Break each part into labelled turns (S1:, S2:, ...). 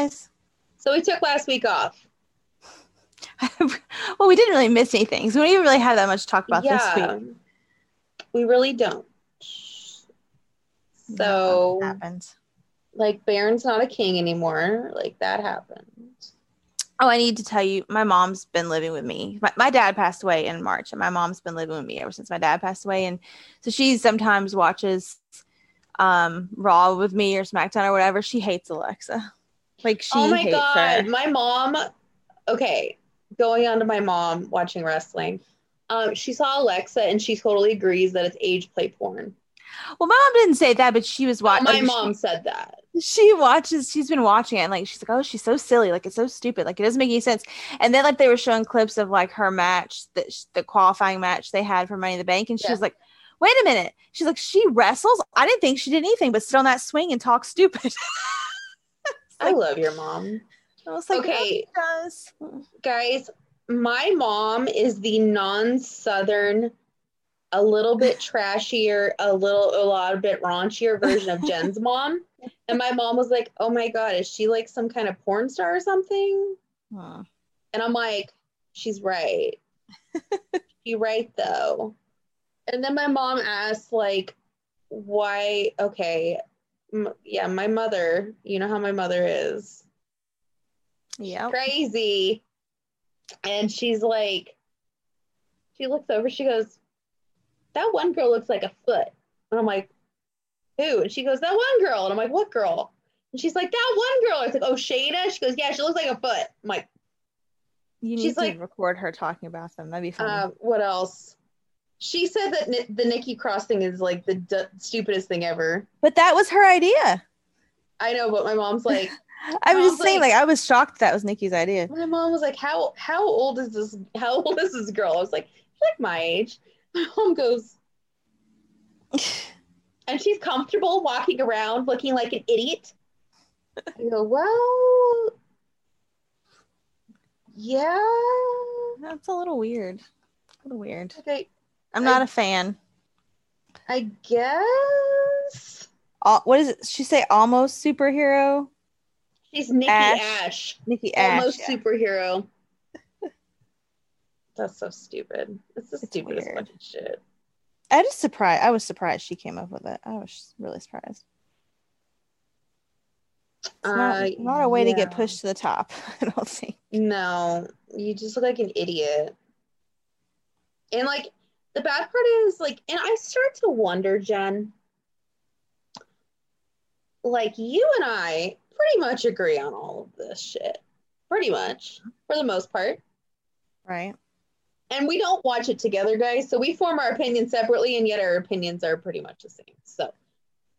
S1: Guys.
S2: So we took last week off.
S1: well, we didn't really miss anything, so we didn't really have that much to talk about this week.
S2: We really don't. So
S1: happens.
S2: like Baron's not a king anymore. Like that happened.
S1: Oh, I need to tell you, my mom's been living with me. My, my dad passed away in March, and my mom's been living with me ever since my dad passed away. And so she sometimes watches um Raw with me or SmackDown or whatever. She hates Alexa. Like she
S2: oh my god,
S1: her.
S2: my mom. Okay, going on to my mom watching wrestling. Um, she saw Alexa and she totally agrees that it's age play porn.
S1: Well, my mom didn't say that, but she was watching.
S2: my mom said that.
S1: she watches she's been watching it and like she's like oh she's so silly like it's so stupid like it doesn't make any sense and then like they were showing clips of like her match that sh- the qualifying match they had for money in the bank and she
S2: Yeah.
S1: was like wait a minute she's like she wrestles i didn't think she did anything but sit on that swing and talk stupid
S2: I love your mom.
S1: i was like
S2: Okay.
S1: does
S2: guys my mom is the non-southern a little bit trashier a little a lot bit raunchier version of jen's mom and my mom was like oh my god is she like some kind of porn star or something
S1: Hmm.
S2: and i'm like she's right she right though and then my mom asked like why okay m- yeah my mother you know how my mother is
S1: yeah
S2: crazy. And she's like, she looks over, she goes, That one girl looks like a foot. And I'm like, Who? And she goes, That one girl. And I'm like, What girl? And she's like, That one girl. It's like, Oh, Shada? She goes, Yeah, she looks like a foot. I'm like,
S1: you need
S2: She's
S1: to
S2: like-
S1: record her talking about them that'd be fun
S2: uh, What else? She said that Ni- the Nikki Cross thing is like the d- stupidest thing ever.
S1: but that was her idea
S2: I know, but my mom's like,
S1: i was just saying
S2: like-
S1: like i was shocked that was nikki's idea
S2: my mom was like, How how old is this? How old is this girl? I was like, She's like my age. My mom goes, and she's comfortable walking around looking like an idiot. I go, well, yeah.
S1: that's a little weird a little weird
S2: Okay,
S1: i'm
S2: I-
S1: not a fan
S2: I guess
S1: Al- what is it? She say almost superhero.
S2: she's Nikki
S1: Ash.
S2: Ash,
S1: Nikki Ash.
S2: almost
S1: yeah.
S2: superhero. That's so stupid. It's the
S1: It's
S2: stupidest
S1: weird.
S2: fucking shit.
S1: I just surprised. I was surprised she came up with it. I was really surprised. It's not,
S2: Uh,
S1: not a way to get pushed to the top. I don't think.
S2: No, you just look like an idiot. And like the bad part is like, and I start to wonder, Jen, like you and I pretty much agree on all of this shit. Pretty much, for the most part.
S1: Right.
S2: And we don't watch it together, guys. So we form our opinions separately, and yet our opinions are pretty much the same. So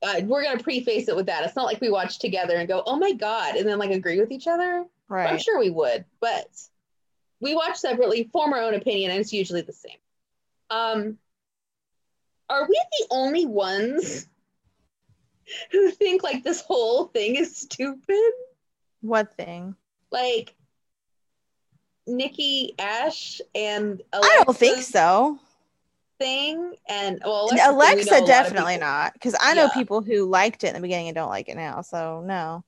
S2: uh, we're gonna preface it with that. It's not like we watch together and go, "Oh my god," and then like agree with each other.
S1: Right.
S2: I'm sure we would, but we watch separately, form our own opinion, and it's usually the same. Um, are we the only ones who think like this whole thing is stupid?
S1: What thing?
S2: Like Nikki Ash and
S1: I don't think so.
S2: Thing and well,
S1: And
S2: Alexa's thing, we know a lot
S1: Alexa definitely not, because I know
S2: Yeah.
S1: people who liked it in the beginning and don't like it now. So no.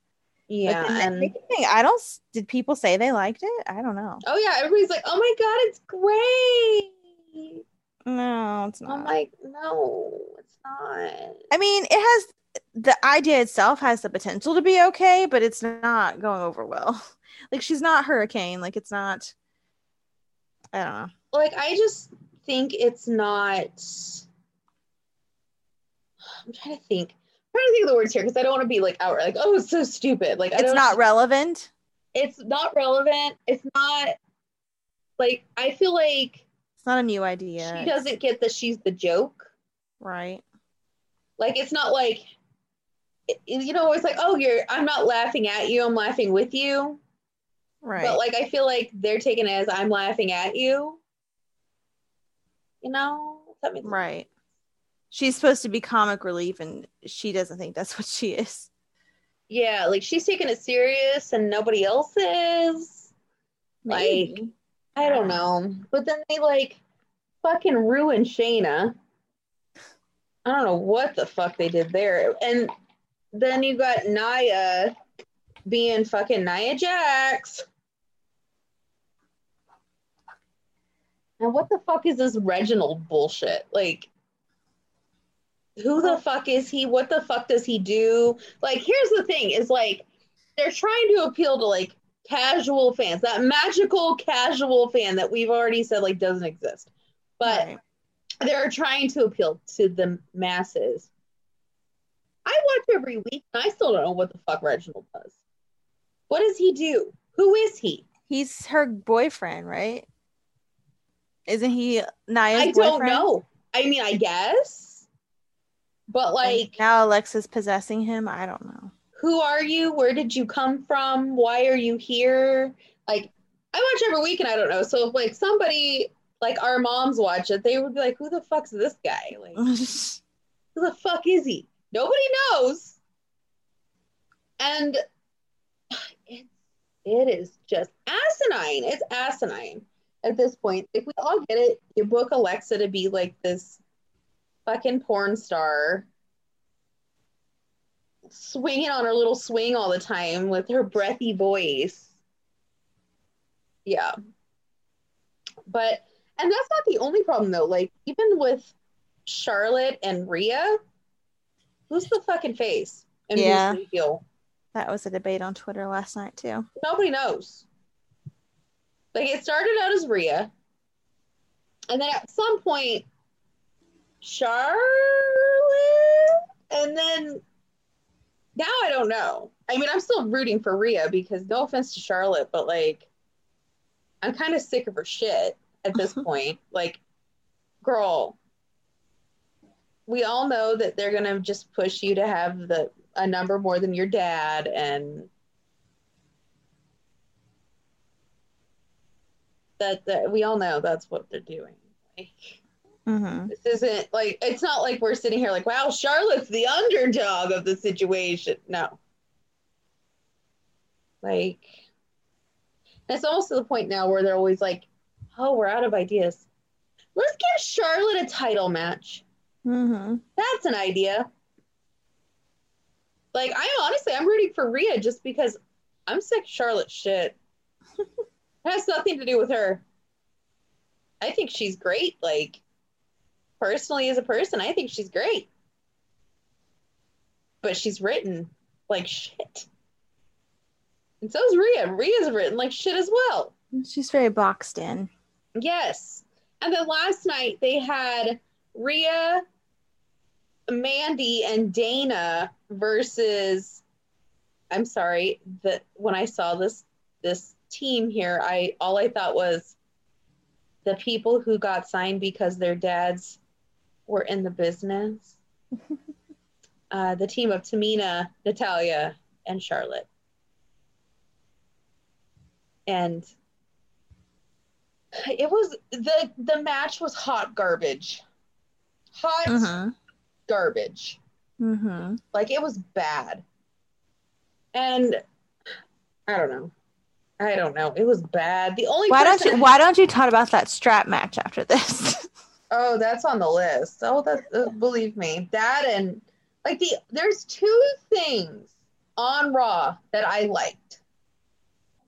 S2: Yeah, and
S1: thing, I don't. Did people say they liked it? I don't know.
S2: oh yeah, everybody's like, oh my god, it's great.
S1: No, it's not.
S2: I'm like, no, it's not.
S1: I mean, it has the idea itself has the potential to be okay, but it's not going over well. Like she's not Hurricane. Like it's not. I don't know.
S2: like I just think it's not. I'm trying to think. I'm trying to think of the words here because I don't want to be like outright like, oh, it's so stupid. Like I
S1: It's not relevant.
S2: it's not relevant. It's not like I feel like
S1: It's not a new idea.
S2: she doesn't get that she's the joke.
S1: Right.
S2: Like it's not like you know, it's like, oh, you're I'm not laughing at you, I'm laughing with you.
S1: Right.
S2: But like I feel like they're taking it as I'm laughing at you. You know? Does that make sense?
S1: right. She's supposed to be comic relief, and she doesn't think that's what she is.
S2: Yeah, like she's taking it serious and nobody else is. Like
S1: Maybe.
S2: I don't know. But then they like fucking ruin Shayna. I don't know what the fuck they did there. And then you got Nia being fucking Nia Jax. And what the fuck is this Reginald bullshit? Like, who the fuck is he? What the fuck does he do? Like, here's the thing is like, they're trying to appeal to like casual fans, that magical casual fan that we've already said like doesn't exist. But
S1: Right.
S2: they're trying to appeal to the masses. I watch every week and I still don't know what the fuck Reginald does. What does he do? Who is he?
S1: he's her boyfriend, right? Isn't he Nia's
S2: I don't
S1: boyfriend?
S2: know. I mean, I guess. But
S1: And
S2: like,
S1: now Alexa's possessing him. I don't know.
S2: Who are you? Where did you come from? Why are you here? Like, I watch every week and I don't know. So if like somebody like our moms watch it, they would be like, who the fuck's this guy? Like, who the fuck is he? Nobody knows. And it's it is just asinine. It's asinine at this point. If we all get it, you book Alexa to be like this fucking porn star swinging on her little swing all the time with her breathy voice. Yeah. But and that's not the only problem though. Like even with Charlotte and Rhea, who's the fucking face? And
S1: Yeah.
S2: who's the heel?
S1: that was a debate on Twitter last night too.
S2: Nobody knows. Like it started out as Rhea. And then at some point, Charlotte. And then now I don't know. I mean, I'm still rooting for Rhea because no offense to Charlotte, but like, I'm kind of sick of her shit at this point. Like, girl, we all know that they're gonna just push you to have the a number more than your dad, and that, that we all know that's what they're doing. Like,
S1: Mm-hmm.
S2: this isn't like it's not like we're sitting here like, wow, Charlotte's the underdog of the situation. No. Like it's almost to the point now where they're always like, oh, we're out of ideas. Let's give Charlotte a title match.
S1: Mm-hmm.
S2: That's an idea. Like I honestly I'm rooting for Rhea just because I'm sick Charlotte shit. it has nothing to do with her. I think she's great. Like personally as a person, I think she's great. But she's written like shit. And so is Rhea. Rhea's written like shit as well.
S1: She's very boxed in.
S2: Yes. And then last night they had Rhea, Mandy, and Dana versus I'm sorry, that when I saw this this team here, I all I thought was the people who got signed because their dads were in the business. uh, the team of Tamina, Natalya, and Charlotte. And it was the the match was hot garbage. Hot
S1: Mm-hmm.
S2: garbage.
S1: Mm-hmm.
S2: Like it was bad. And I don't know. I don't know. It was bad. The only
S1: Why don't you Why don't you talk about that strap match after this?
S2: Oh, that's on the list. Oh, that uh, believe me, that and like the there's two things on Raw that I liked.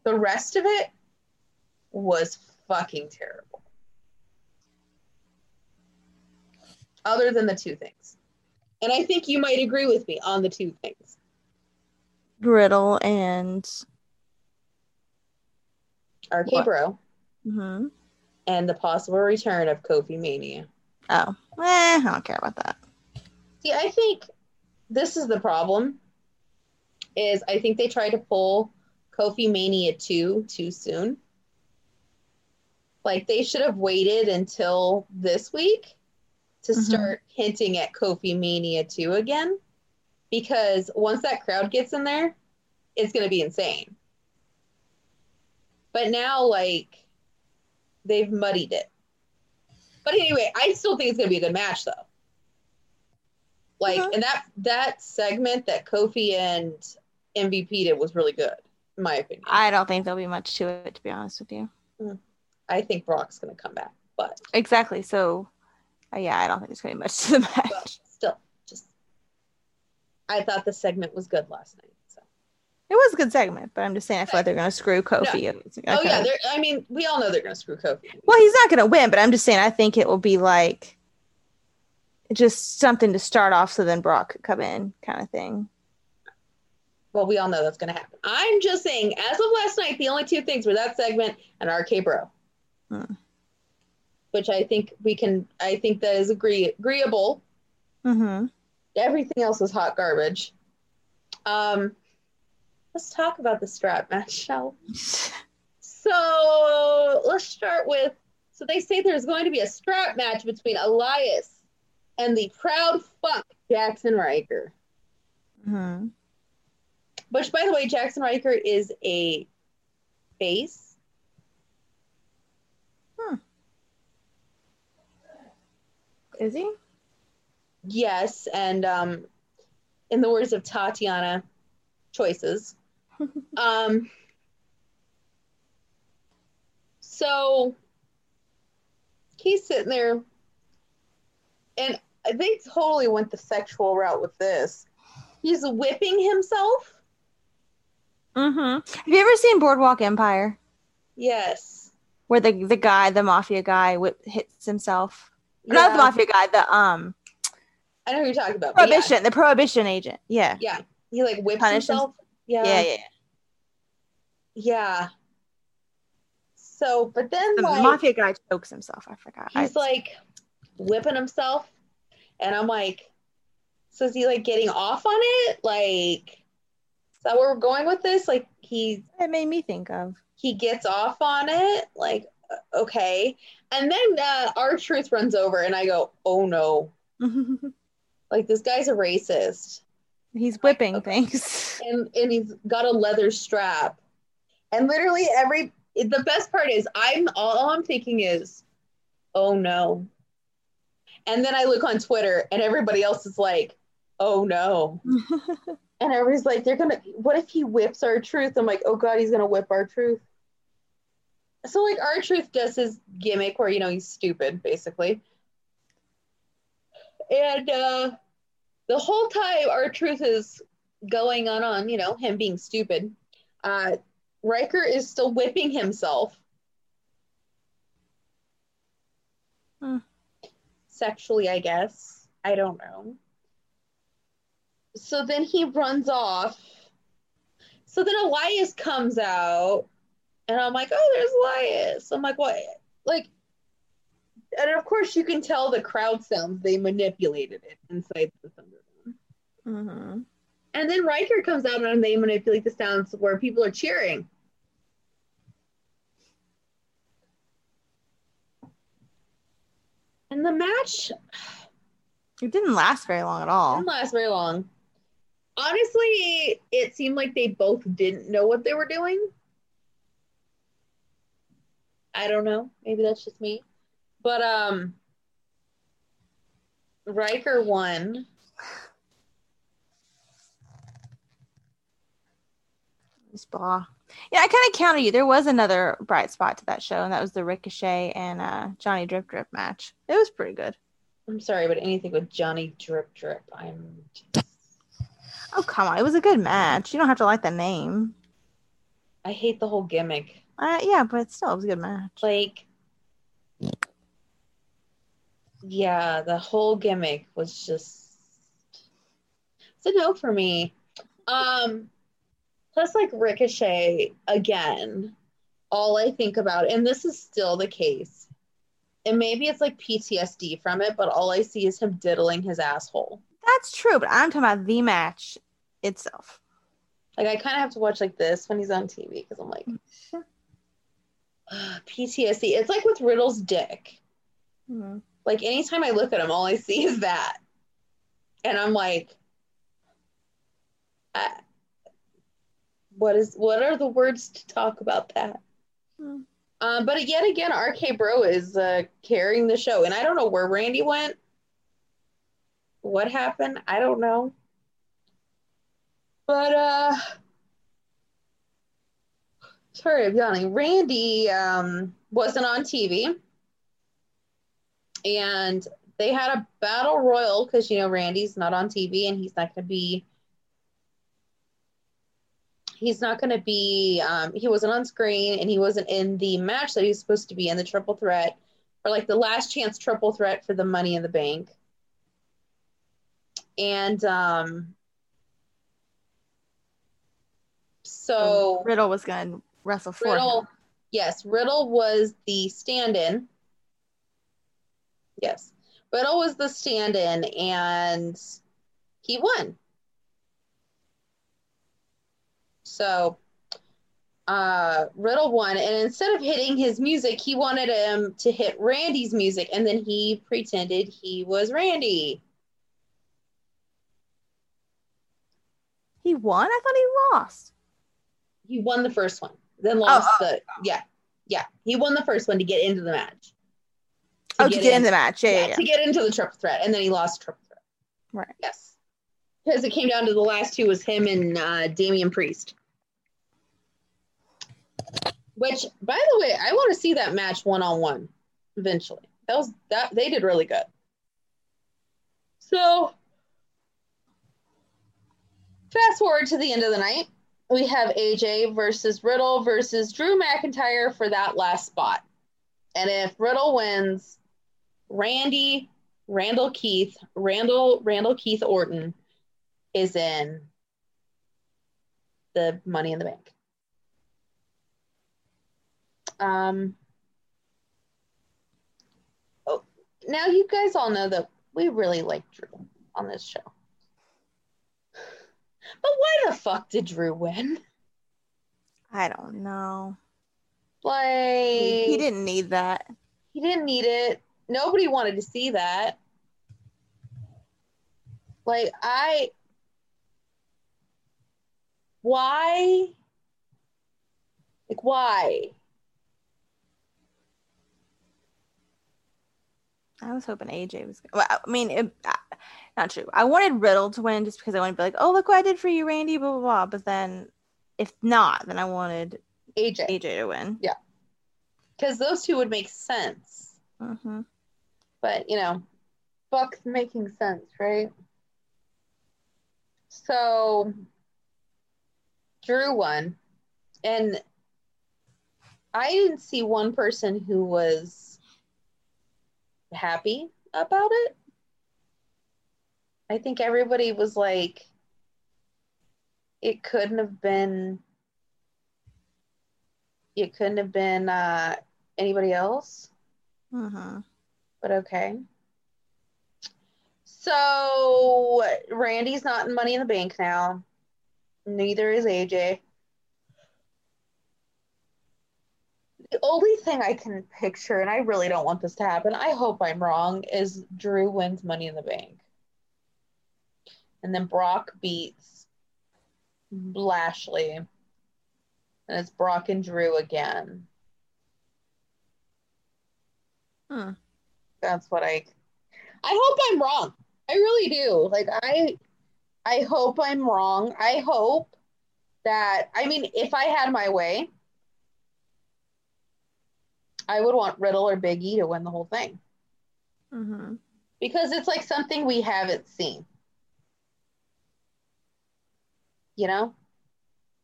S2: The rest of it was fucking terrible. Other than the two things. And I think you might agree with me on the two things.
S1: Riddle and
S2: RK
S1: What?
S2: Bro
S1: hmm
S2: and the possible return of Kofi Mania.
S1: oh, eh, I don't care about that.
S2: See, I think this is the problem. Is I think they tried to pull Kofi Mania 2 too soon. Like they should have waited until this week to
S1: Mhm.
S2: start hinting at Kofi Mania 2 again. Because once that crowd gets in there, it's going to be insane. But now, like, they've muddied it. But anyway, I still think it's going to be a good match, though. Like,
S1: Mhm.
S2: and that that segment that Kofi and MVP did was really good, in my opinion. I,
S1: don't think there'll be much to it, to be honest with you.
S2: I think Brock's going to come back, but,
S1: Exactly. So, uh, yeah, I don't think there's going to be much to the
S2: but
S1: match.
S2: still, just I thought the segment was good last night.
S1: It was a good segment, but I'm just saying I feel like they're going to screw Kofi. It's
S2: Oh yeah, I mean, we all know they're going to screw Kofi.
S1: Well, he's not going to win, but I'm just saying I think it will be like just something to start off so then Brock could come in kind of thing.
S2: Well, we all know that's going to happen. I'm just saying, as of last night, the only two things were that segment and RK Bro,
S1: Hmm.
S2: which I think we can. I think that is agree agreeable.
S1: Mm-hmm.
S2: Everything else is hot garbage. Um, let's talk about the strap match, shall we? So let's start with. So they say there's going to be a strap match between Elias and the proud fuck Jaxson Ryker.
S1: hmm
S2: Which, by the way, Jaxson Ryker is a face.
S1: Is he?
S2: Yes, and um, in the words of Tatiana, choices. Um, so he's sitting there, and they totally went the sexual route with this. He's whipping himself.
S1: Mm-hmm. Have you ever seen Boardwalk Empire,
S2: Yes.
S1: where the the guy, the mafia guy, whip, hits himself? Or Not the mafia guy, the um
S2: I know who you're talking about. but yeah,
S1: prohibition, the prohibition agent. Yeah.
S2: Yeah. He like whips
S1: Punish him-
S2: himself. Yeah.
S1: yeah, yeah.
S2: Yeah. So, but then
S1: The
S2: like
S1: mafia guy chokes himself. I forgot.
S2: he's
S1: I-
S2: like whipping himself, and I'm like, so is he like getting off on it? Like, is that where we're going with this? Like he
S1: it made me think of.
S2: he gets off on it. Like, uh, okay, and then uh, R-Truth runs over, and I go, oh no, like this guy's a racist.
S1: He's whipping things.
S2: and and he's got a leather strap. And literally every the best part is i'm all i'm thinking is oh no. And then i look on twitter and everybody else is like oh no. And everybody's like they're gonna what if he whips R-Truth? I'm like oh god he's gonna whip R-Truth. So like R-Truth does his gimmick where you know he's stupid basically. And uh the whole time R-Truth is going on on you know him being stupid. Uh Ryker is still whipping himself.
S1: Hmm.
S2: sexually I guess. I don't know. So then he runs off. So then Elias comes out and I'm like oh there's Elias. I'm like what? Like and of course you can tell the crowd sounds they manipulated it inside the Thunderdome
S1: hmm
S2: and then Ryker comes out and they manipulate the sounds where people are cheering. And the match
S1: It didn't last very long at all.
S2: It didn't last very long. Honestly, it seemed like they both didn't know what they were doing. I don't know. Maybe that's just me. But um Ryker won.
S1: Blah. Yeah, I kind of counted you. There was another bright spot to that show, and that was the Ricochet and uh, Johnny Drip Drip match. It was pretty good.
S2: I'm sorry, but anything with Johnny Drip Drip, I'm
S1: Oh come on, it was a good match. You don't have to like the name.
S2: I hate the whole gimmick.
S1: Uh, yeah, but still, it was a good match.
S2: Like, yeah, the whole gimmick was just it's a no for me. Um, plus, like Ricochet again. All I think about, and this is still the case, and maybe it's like PTSD from it, but all I see is him diddling his asshole.
S1: That's true, but I'm talking about the match itself.
S2: Like I kind of have to watch like this when he's on TV because I'm like PTSD. It's like with Riddle's dick.
S1: Mhm.
S2: Like anytime I look at him, all I see is that, and I'm like, I, what is what are the words to talk about that?
S1: Hmm.
S2: Um, but yet again, RK Bro is uh, carrying the show, and I don't know where Randy went. What happened? I don't know. But uh, sorry, I'm yawning. Randy um wasn't on TV and they had a battle royal because you know Randy's not on TV and he's not going to be he's not going to be um, he wasn't on screen and he wasn't in the match that he was supposed to be in the triple threat or like the last chance triple threat for the money in the bank and um so
S1: Riddle was gonna wrestle for
S2: Riddle,
S1: him.
S2: yes, Riddle was the stand-in. Yes, Riddle was the stand-in, and he won. So, uh, Riddle won, and instead of hitting his music, he wanted him to hit Randy's music, and then he pretended he was Randy.
S1: He won. I thought he lost.
S2: He won the first one, then lost
S1: oh.
S2: the yeah, yeah. He won the first one to get into the match.
S1: Oh, to get in the match. Yeah,
S2: yeah,
S1: yeah, yeah.
S2: to get into the triple threat, and then he lost triple threat.
S1: Right.
S2: Yes, because it came down to the last two was him and uh, Damian Priest. Which, by the way, I want to see that match one on one eventually. That was that they did really good. So, fast forward to the end of the night, we have AJ versus Riddle versus Drew McIntyre for that last spot. And if Riddle wins, Randy, Randall Keith, Randall, Randall Keith Orton is in the Money in the Bank. Um. Oh, now you guys all know that we really like Drew on this show. But why the fuck did Drew win?
S1: I don't know.
S2: Like
S1: He, he didn't need that.
S2: He didn't need it. Nobody wanted to see that. Like I why like why?
S1: I was hoping AJ was. Well, I mean, it, not true. I wanted Riddle to win just because I wanted to be like, "Oh, look what I did for you, Randy." Blah blah blah. But then, if not, then I wanted
S2: AJ.
S1: AJ to win.
S2: Yeah, because those two would make sense.
S1: hmm
S2: But you know, fuck's making sense, right? So Drew won. And I didn't see one person who was happy about it. I think everybody was like, it couldn't have been, it couldn't have been uh, anybody else,
S1: hmm
S2: but okay. So Randy's not in Money in the Bank now. Neither is AJ. The only thing I can picture, and I really don't want this to happen, I hope I'm wrong, is Drew wins Money in the Bank. And then Brock beats Lashley. And it's Brock and Drew again.
S1: Hmm.
S2: That's what I I hope I'm wrong. I really do. Like I I hope I'm wrong. I hope that I mean if I had my way, I would want Riddle or Big E to win the whole thing.
S1: hmm
S2: Because it's like something we haven't seen. You know,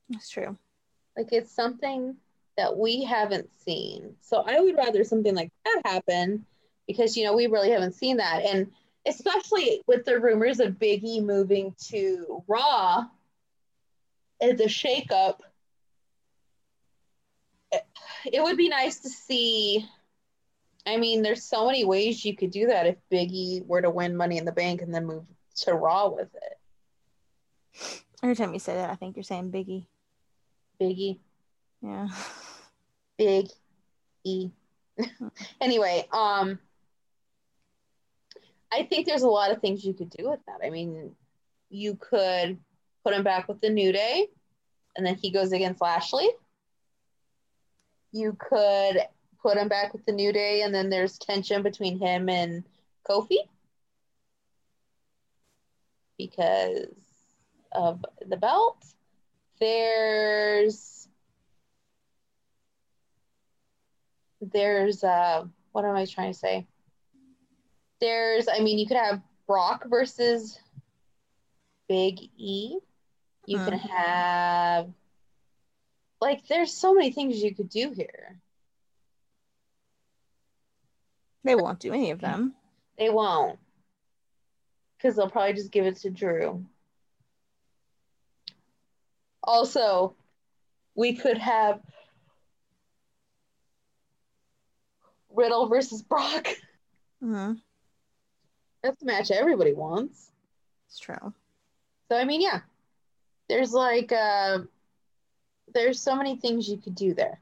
S1: That's true.
S2: like it's something that we haven't seen. So I would rather something like that happen because you know we really haven't seen that, and especially with the rumors of Biggie moving to Raw as a shakeup. It, it would be nice to see. I mean, there's so many ways you could do that if Biggie were to win Money in the Bank and then move to Raw with it.
S1: Every time you say that, I think you're saying Biggie.
S2: Biggie.
S1: Yeah.
S2: big E. anyway, um I think there's a lot of things you could do with that. I mean, you could put him back with the New Day and then he goes against Lashley. You could put him back with the New Day and then there's tension between him and Kofi because of the belt. There's there's uh what am I trying to say? There's I mean you could have Brock versus Big E. You can have like there's so many things you could do here.
S1: They won't do any of them.
S2: They won't. Because they'll probably just give it to Drew. Also, we could have Riddle versus Brock.
S1: hmm
S2: That's the match everybody wants.
S1: It's true.
S2: So I mean, yeah. There's like uh there's so many things you could do there.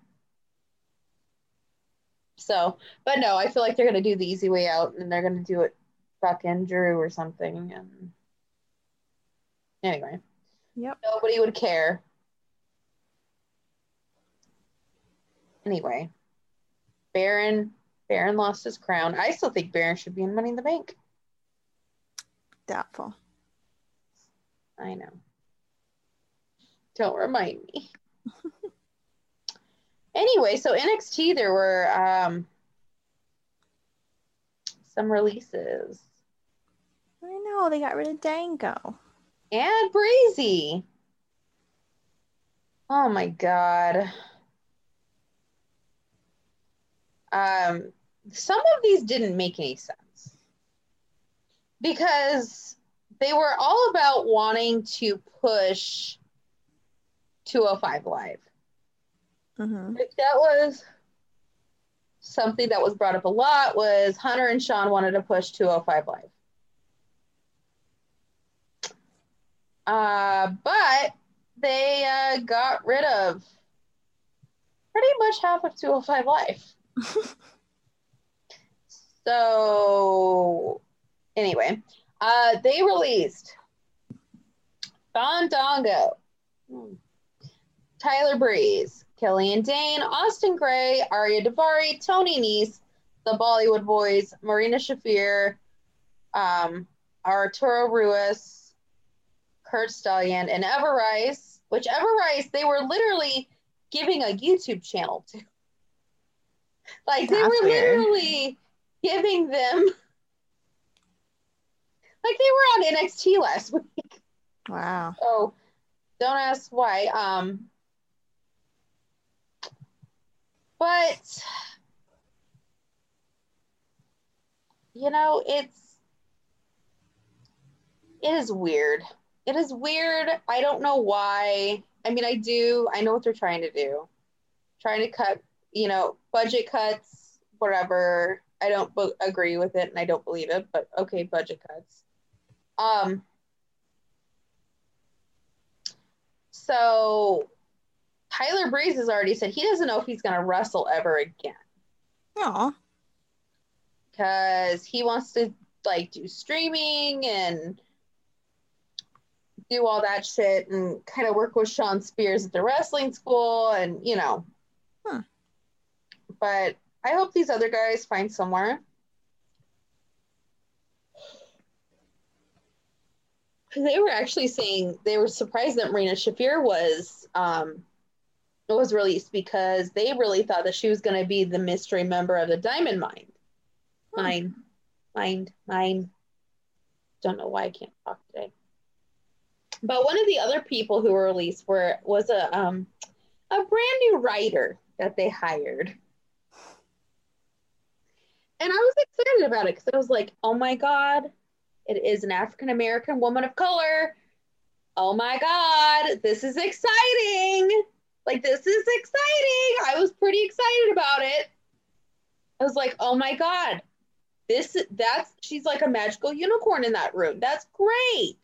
S2: So, but no, I feel like they're gonna do the easy way out and they're gonna do it fucking Drew or something and anyway.
S1: Yep.
S2: Nobody would care. Anyway. Baron Baron lost his crown. I still think Baron should be in Money in the Bank.
S1: Doubtful.
S2: I know. Don't remind me. anyway, so NXT there were um some releases.
S1: I know they got rid of Dango.
S2: And Breezy. Oh my god. Um some of these didn't make any sense. Because they were all about wanting to push 205 live.
S1: hmm
S2: Like, that was something that was brought up a lot was Hunter and Shawn wanted to push 205 live. Uh, but they uh, got rid of pretty much half of 205 live. so anyway, uh, they released Fandango, Tyler Breeze, Killian Dain, Austin Gray, Ariya Daivari, Tony Nese, the Bollywood Boys, Marina Shafir, um, Arturo Ruas, Kurt Stallion, and Ever-Rise, which Ever Rice, they were literally giving a YouTube channel to. Like they
S1: That's
S2: were
S1: weird.
S2: literally giving them like they were on NXT last week.
S1: Wow.
S2: Oh, don't ask why. Um, but you know, it's it is weird. It is weird. I don't know why. I mean, I do. I know what they're trying to do. Trying to cut, you know, budget cuts, whatever. I don't b- agree with it, and I don't believe it. But okay, budget cuts. Um. So Tyler Breeze has already said he doesn't know if he's going to wrestle ever again
S1: Aw.
S2: because he wants to like do streaming and do all that shit and kind of work with Shawn Spears at the wrestling school and you know.
S1: Huh.
S2: But I hope these other guys find somewhere. They were actually saying they were surprised that Marina Shafir was um, was released because they really thought that she was going to be the mystery member of the Diamond Mine. Mine, mind, mine. Don't know why I can't talk today. But one of the other people who were released were was a um a brand new writer that they hired. And I was excited about it because I was like, oh my God, it is an African American woman of color. Oh my God, this is exciting. Like, this is exciting. I was pretty excited about it. I was like, oh my God, this, that's, she's like a magical unicorn in that room. That's great.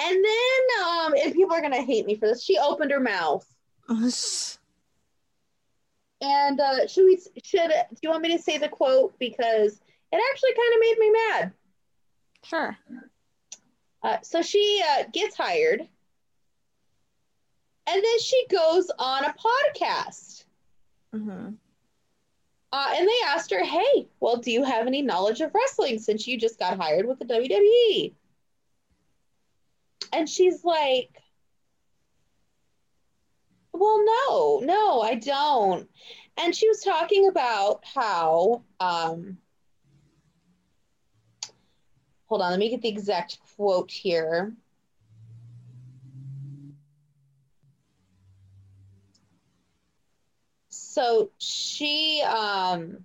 S2: And then, um, and people are going to hate me for this. She opened her mouth. And uh, should we? Should do you want me to say the quote because it actually kind of made me mad.
S1: Sure.
S2: Uh, so she uh, gets hired, and then she goes on a podcast.
S1: Mm-hmm.
S2: Uh, and they asked her, "Hey, well, do you have any knowledge of wrestling since you just got hired with the WWE?" And she's like, well, no, no, I don't. And she was talking about how, um, hold on, let me get the exact quote here. So she, um,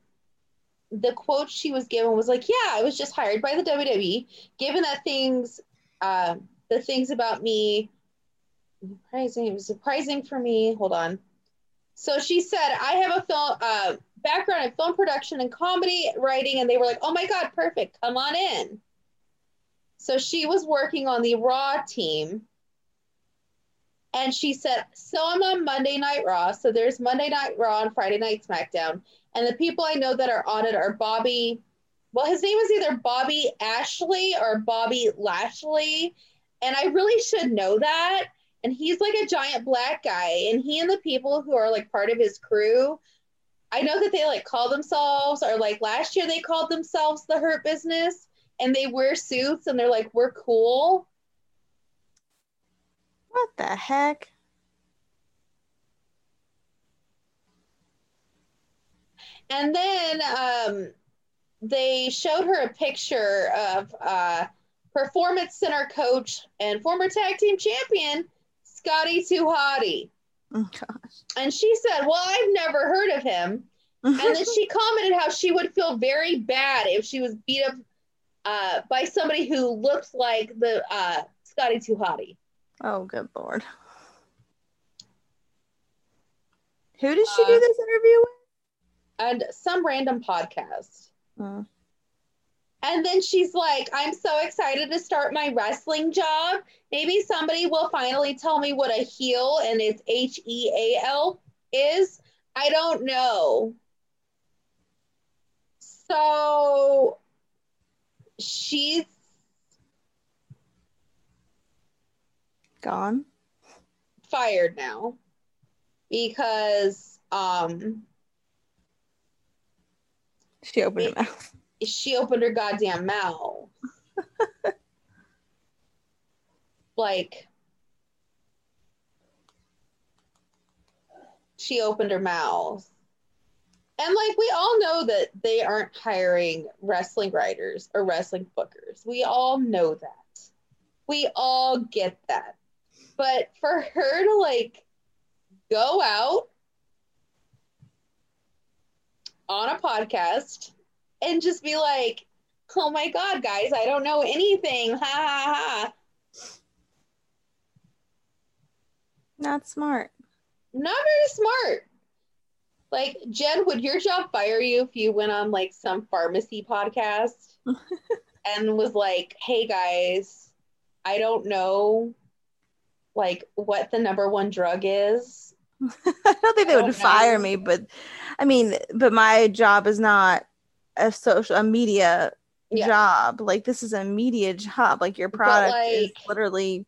S2: the quote she was given was like, "Yeah, I was just hired by the WWE. Given that things, uh, the things about me surprising. It was surprising for me. Hold on. So she said, I have a film uh, background in film production and comedy writing, and they were like, "Oh my god, perfect! Come on in." So she was working on the Raw team, and she said, "So I'm on Monday Night Raw. So there's Monday Night Raw and Friday Night SmackDown, and the people I know that are on it are Bobby. Well, his name is either Bobby Ashley or Bobby Lashley, and I really should know that." and he's like a giant black guy and he and the people who are like part of his crew i know that they like call themselves or like last year they called themselves the hurt business and they wear suits and they're like we're cool
S1: what the heck
S2: and then um they showed her a picture of uh performance center coach and former tag team champion Scotty 2 Hotty.
S1: Oh gosh.
S2: And she said, Well, I've never heard of him. and then she commented how she would feel very bad if she was beat up uh, by somebody who looked like the uh, Scotty 2 Hotty.
S1: Oh, good lord. Who did she uh, do this interview with?
S2: And some random podcast.
S1: Uh.
S2: And then she's like, I'm so excited to start my wrestling job. Maybe somebody will finally tell me what a heel and it's H E A L is. I don't know. So she's
S1: gone,
S2: fired now because um
S1: she opened her mouth
S2: she opened her goddamn mouth. like she opened her mouth. And like we all know that they aren't hiring wrestling writers or wrestling bookers. We all know that. We all get that. But for her to like go out on a podcast and just be like, oh my God, guys, I don't know anything. Ha ha ha.
S1: Not smart.
S2: Not very smart. Like, Jen, would your job fire you if you went on like some pharmacy podcast and was like, hey guys, I don't know like what the number one drug is?
S1: I don't think they would fire me, but I mean, but my job is not a social a media yeah. job. Like this is a media job. Like your product like, is literally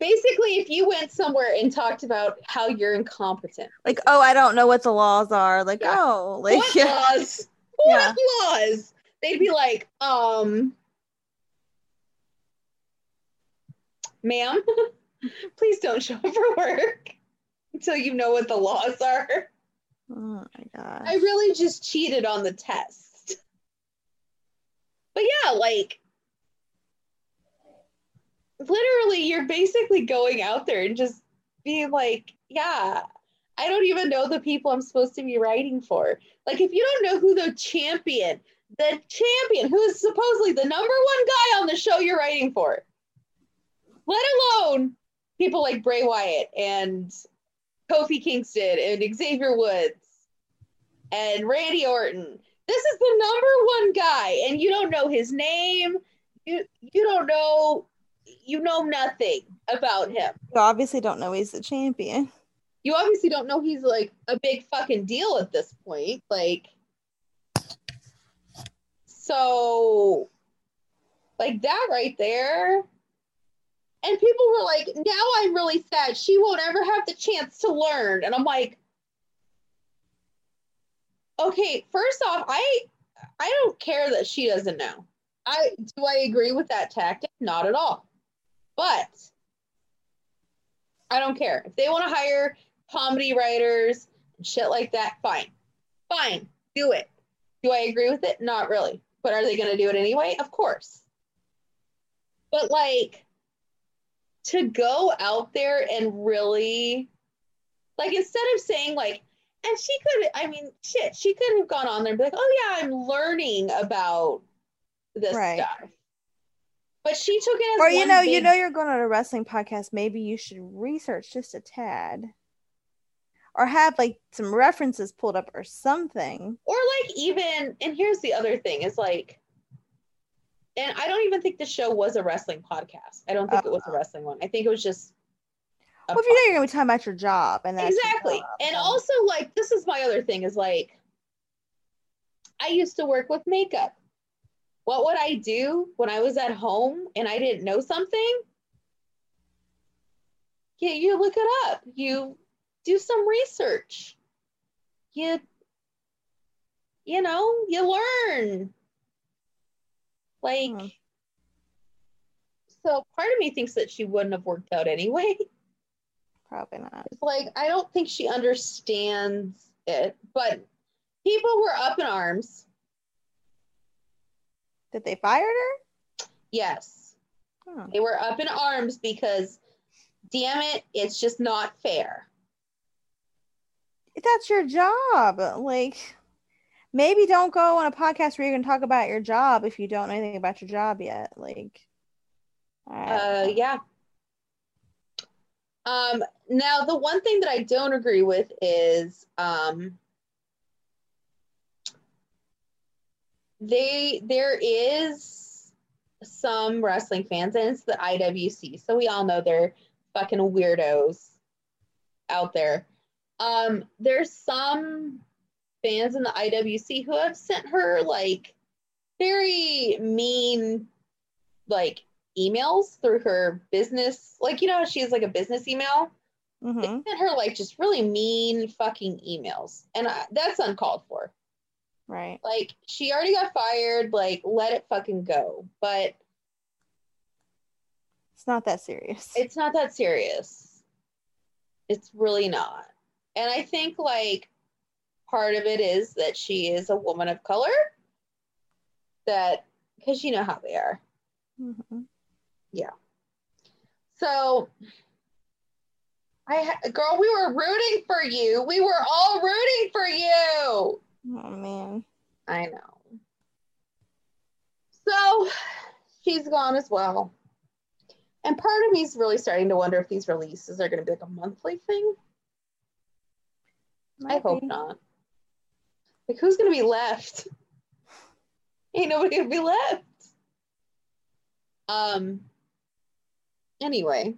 S2: basically if you went somewhere and talked about how you're incompetent.
S1: Like, oh, I don't know what the laws are. Like, yeah. oh, like
S2: what yeah. laws? What laws? They'd be like, um ma'am, please don't show up for work until you know what the laws are.
S1: Oh my god.
S2: I really just cheated on the test. But yeah, like literally you're basically going out there and just being like, yeah, I don't even know the people I'm supposed to be writing for. Like if you don't know who the champion, the champion who is supposedly the number one guy on the show you're writing for, let alone people like Bray Wyatt and Kofi Kingston and Xavier Woods and Randy Orton. This is the number one guy, and you don't know his name. You you don't know you know nothing about him.
S1: You obviously don't know he's the champion.
S2: You obviously don't know he's like a big fucking deal at this point. Like so like that right there. And people were like, now I'm really sad. She won't ever have the chance to learn. And I'm like, okay, first off, I I don't care that she doesn't know. I do I agree with that tactic? Not at all. But I don't care. If they want to hire comedy writers and shit like that, fine. Fine. Do it. Do I agree with it? Not really. But are they going to do it anyway? Of course. But like to go out there and really like instead of saying like and she could I mean shit, she could have gone on there and be like, "Oh yeah, I'm learning about this
S1: Right.
S2: stuff." But she took it as
S1: Or you know, you know you're going on a wrestling podcast, maybe you should research just a tad. Or have like some references pulled up or something.
S2: or like even and here's the other thing is like and i don't even think the show was a wrestling podcast. I don't think it was a uh-huh. wrestling one. I think it was just
S1: Well, if you know you're gonna be talking about your job and that's
S2: exactly.
S1: job,
S2: and also like this is my other thing is like i used to work with makeup what would i do when i was at home and i didn't know something? Yeah you look it up. You do some research. You you know you learn. Like so part of me thinks that she wouldn't have worked out anyway.
S1: Probably not.
S2: It's like I don't think she understands it, but people were up in arms.
S1: Did they fire her?
S2: Yes, they were up in arms because, damn it, it's just not fair.
S1: That's your job. Like maybe don't go on a podcast where you're gonna talk about your job if you don't know anything about your job yet. Like
S2: Uh, yeah. Um, now the one thing that I don't agree with is um, they there is some wrestling fans and it's the IWC, so we all know they're fucking weirdos out there. Um, there's some fans in the IWC who have sent her like very mean like emails through her business like you know she has like a business email
S1: mhm.
S2: they sent her like just really mean fucking emails and I, that's uncalled for
S1: right.
S2: like she already got fired like let it fucking go but
S1: It's not that serious.
S2: it's not that serious it's really not and i think like part of it is that she is a woman of color that because you know how they are
S1: Mhm. Yeah.
S2: So, I ha- girl, we were rooting for you. We were all rooting for you.
S1: Oh man.
S2: I know. So, she's gone as well. And part of me is really starting to wonder if these releases are going to be like a monthly thing. I hope
S1: be.
S2: not. Like, who's going to be left? Ain't nobody going to be left. Um. Anyway.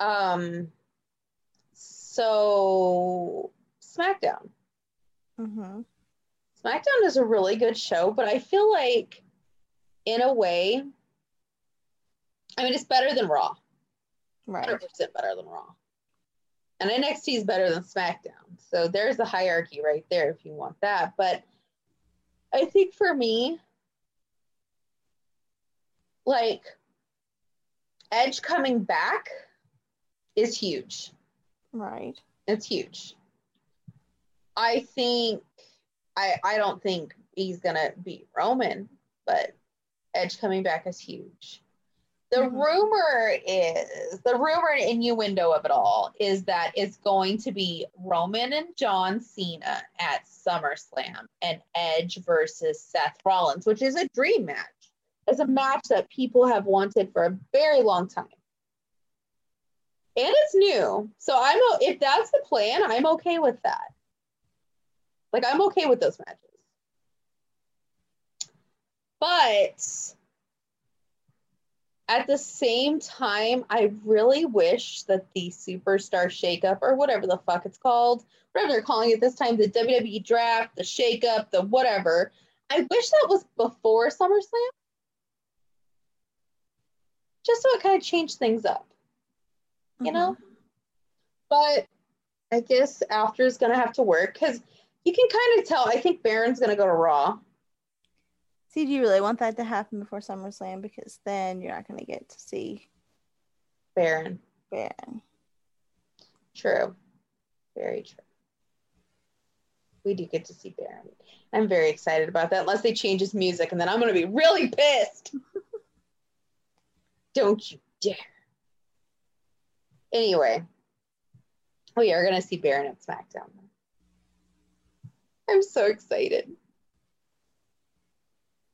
S2: Um. So, SmackDown.
S1: Mhm.
S2: SmackDown is a really good show, but I feel like, in a way, I mean, it's better than Raw.
S1: Right.
S2: 100% better than Raw. And NXT is better than SmackDown. So there's the hierarchy right there if you want that. But I think for me, like, Edge coming back is huge.
S1: Right.
S2: It's huge. I think I I don't think he's gonna beat Roman, but Edge coming back is huge. The
S1: Mhm.
S2: rumor is the rumor and innuendo of it all is that it's going to be Roman and John Cena at SummerSlam and Edge versus Seth Rollins, which is a dream match. It's a match that people have wanted for a very long time. And it's new. So I'm if that's the plan, I'm okay with that. Like I'm okay with those matches. But at the same time, I really wish that the superstar shakeup or whatever the fuck it's called, whatever they're calling it this time, the WWE draft, the shakeup, the whatever, I wish that was before SummerSlam. Just so it kind of changed things up, you know? Mm-hmm. But I guess after is going to have to work because you can kind of tell. I think Baron's going to go to Raw.
S1: See, do you really want that to happen before SummerSlam? Because then you're not going to get to see
S2: Baron.
S1: Baron.
S2: True. Very true. We do get to see Baron. I'm very excited about that, unless they change his music, and then I'm going to be really pissed. Don't you dare. Anyway, we are going to see Baron at SmackDown. I'm so excited.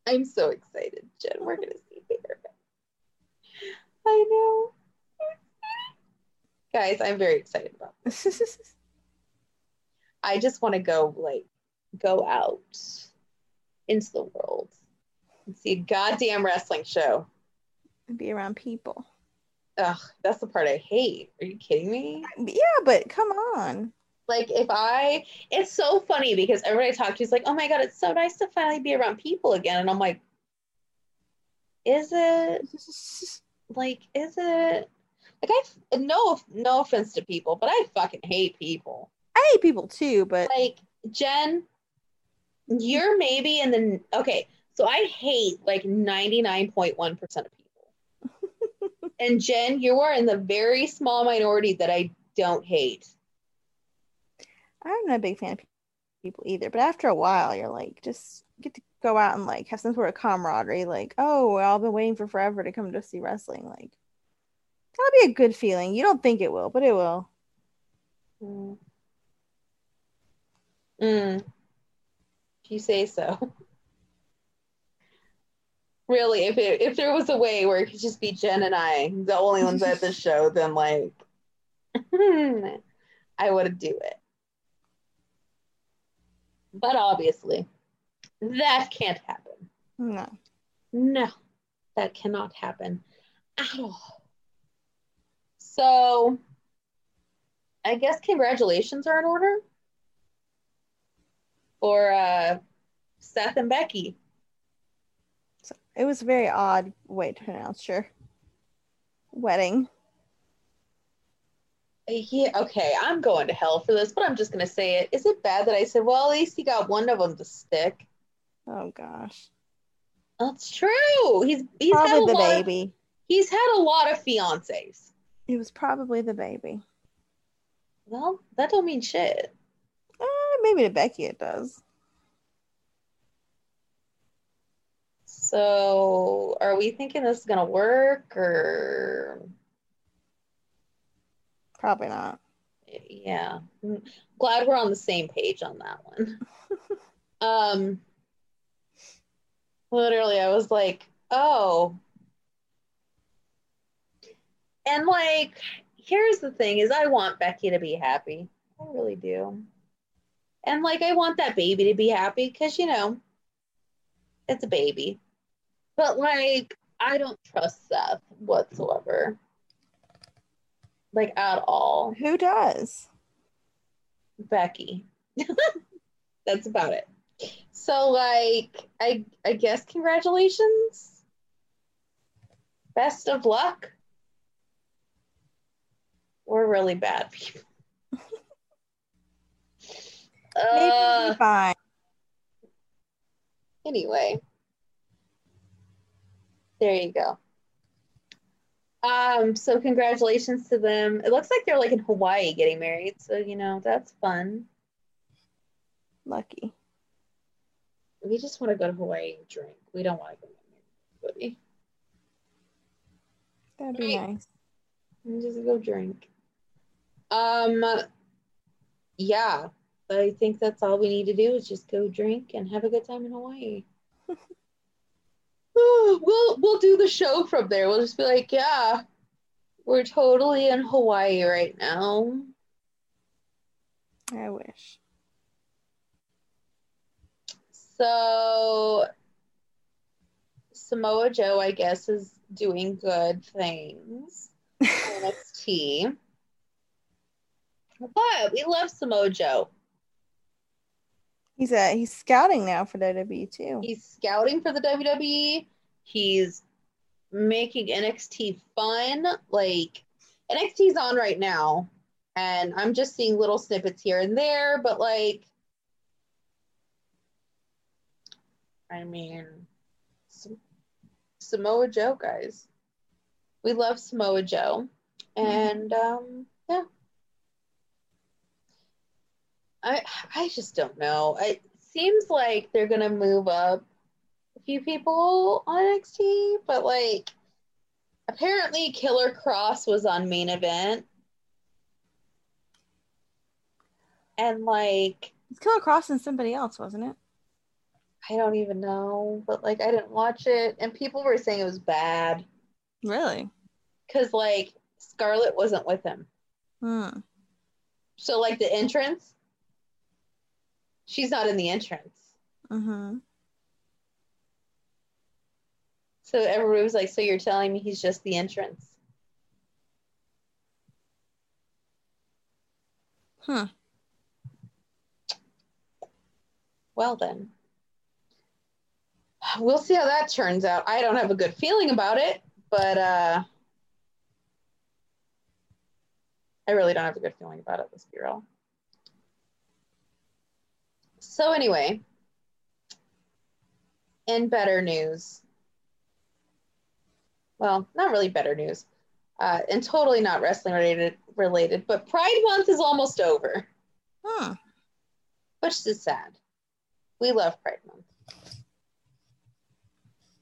S2: I'm so excited, Jen. We're going to see Baron. I know. Guys, I'm very excited about this. I just want to go like go out into the world and see a goddamn wrestling show.
S1: And be around people.
S2: Ugh, that's the part I hate. Are you kidding me?
S1: Yeah, but come on.
S2: Like if I it's so funny because everybody I talk to is like, oh my god, it's so nice to finally be around people again. And I'm like, is it like is it like I no no offense to people, but I fucking hate people.
S1: I hate people too, but
S2: like Jen, you're maybe in the okay. So I hate like 99.1% of people. and Jen, you are in the very small minority that I don't hate.
S1: I'm not a big fan of people either. But after a while, you're like, just get to go out and like have some sort of camaraderie. Like, oh, I've been waiting for forever to come to see wrestling. Like, that'll be a good feeling. You don't think it will, but it will.
S2: Mm. Mm. If you say so. Really, if it, if there was a way where it could just be Jen and I, the only ones at the show, then like I would do it. But obviously, that can't happen.
S1: No.
S2: No, that cannot happen at all. So, I guess congratulations are in order for uh, Seth and Becky.
S1: So it was a very odd way to pronounce your wedding.
S2: Yeah, okay, I'm going to hell for this, but I'm just gonna say it. Is it bad that I said, well, at least he got one of them to stick?
S1: Oh gosh.
S2: That's true. He's he's had a
S1: Probably the
S2: lot
S1: baby.
S2: Of, he's had a lot of fiancés.
S1: It was probably the baby.
S2: Well, that don't mean shit.
S1: Uh, maybe to Becky it does.
S2: So, are we thinking this is gonna work, or
S1: Probably not.
S2: yeah? Glad we're on the same page on that one. um, literally, I was like, oh, and like, here's the thing: is I want Becky to be happy. I really do, and like, I want that baby to be happy because you know, it's a baby. But like, I don't trust Seth whatsoever. Like at all.
S1: Who does?
S2: Becky. That's about it. So like I I guess congratulations. Best of luck. We're really bad people.
S1: Maybe
S2: uh,
S1: fine.
S2: anyway. There you go. Um, so congratulations to them. It looks like they're like in Hawaii getting married, so you know, that's fun.
S1: Lucky.
S2: We just want to go to Hawaii and drink. We don't want to go get funny.
S1: That'd be
S2: Right.
S1: nice.
S2: And Just go drink. Um, yeah, I think that's all we need to do is just go drink and have a good time in Hawaii. we'll we'll do the show from there. We'll just be like, yeah, we're totally in Hawaii right now.
S1: I wish.
S2: So Samoa Joe, I guess, is doing good things. in NXT. But we love Samoa Joe.
S1: He's uh he's scouting now for WWE too.
S2: He's scouting for the WWE. He's making NXT fun. Like NXT's on right now, and I'm just seeing little snippets here and there, but like I mean Sam- Samoa Joe, guys. We love Samoa Joe. And um yeah. I I just don't know. It seems like they're gonna move up a few people on NXT, but like apparently Killer Kross was on main event. And like
S1: It's Killer Kross and somebody else, wasn't it?
S2: I don't even know, but like I didn't watch it and people were saying it was bad
S1: Really?
S2: cuz like Scarlett wasn't with him.
S1: Hmm.
S2: So like the entrance she's not in the entrance.
S1: Mm-hmm.
S2: So everybody was like, "So you're telling me he's just the entrance?"
S1: Huh.
S2: Well then, we'll see how that turns out. I don't have a good feeling about it, but uh, I really don't have a good feeling about it. Let's be real. So anyway, in better news, well, not really better news, uh, and totally not wrestling related, related, but Pride Month is almost over,
S1: Hmm.
S2: which is sad. We love Pride Month.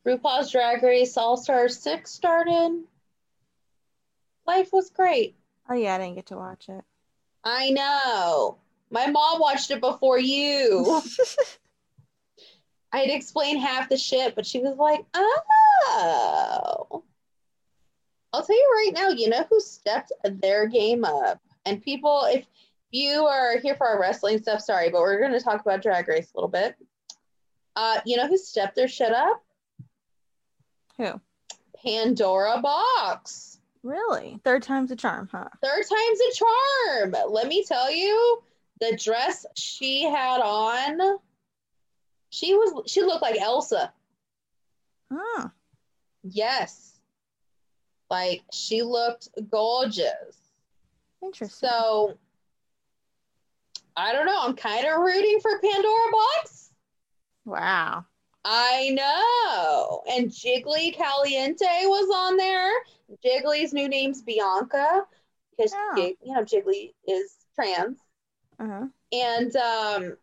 S2: RuPaul's Drag Race All Star 6 started. Life was great.
S1: Oh yeah, I didn't get to watch it.
S2: I know. My mom watched it before you. I had explained half the shit, but she was like, oh. I'll tell you right now, you know who stepped their game up? And people, if you are here for our wrestling stuff, sorry, but we're going to talk about Drag Race a little bit. Uh, you know who stepped their shit up?
S1: Who?
S2: Pandora Boxx.
S1: Really? Third time's a charm, huh?
S2: Third time's a charm. Let me tell you, the dress she had on, she was she looked like Elsa.
S1: Hmm.
S2: Yes. Like she looked gorgeous.
S1: Interesting.
S2: So I don't know. I'm kind of rooting for Pandora Boxx.
S1: wow.
S2: I know. And Jiggly Caliente was on there. Jiggly's new name's Bianca because. Jig- you know Jiggly is trans.
S1: Uh-huh.
S2: And um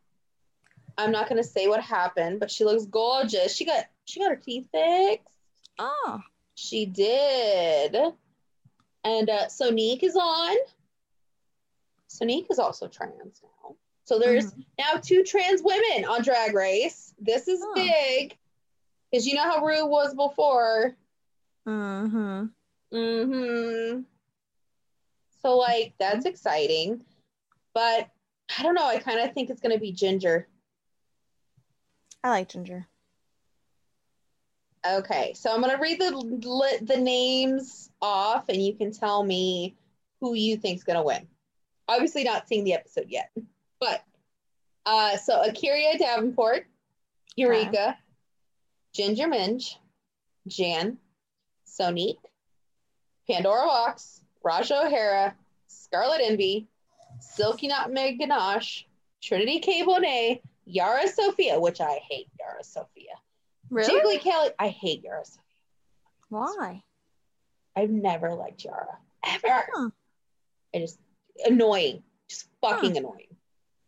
S2: I'm not gonna say what happened, but she looks gorgeous. She got she got her teeth fixed.
S1: Oh.
S2: She did. And uh, Sonique is on. Sonique is also trans now. So there's now two trans women on Drag Race. This is
S1: Oh.
S2: big. Because you know how Ru was before.
S1: Mm-hmm.
S2: Mm-hmm. So like that's exciting. But I don't know, I kind of think it's gonna be Ginger.
S1: I like Ginger.
S2: Okay, so I'm gonna read the the names off, and you can tell me who you think's gonna win. Obviously, not seeing the episode yet, but uh, so A'keria Davenport, Eureka, Ginger Minj, Jan, Sonique, Pandora Boxx, Ra'Jah O'Hara, Scarlet Envy, Silky Nutmeg Ganache, Trinity K. Bonet, Yara Sofia, which I hate Yara Sofia.
S1: Really?
S2: Jiggly Kelly. I hate Yara. Sophia.
S1: Why?
S2: I've never liked Yara. Ever.
S1: Huh.
S2: I just annoying. Just fucking annoying.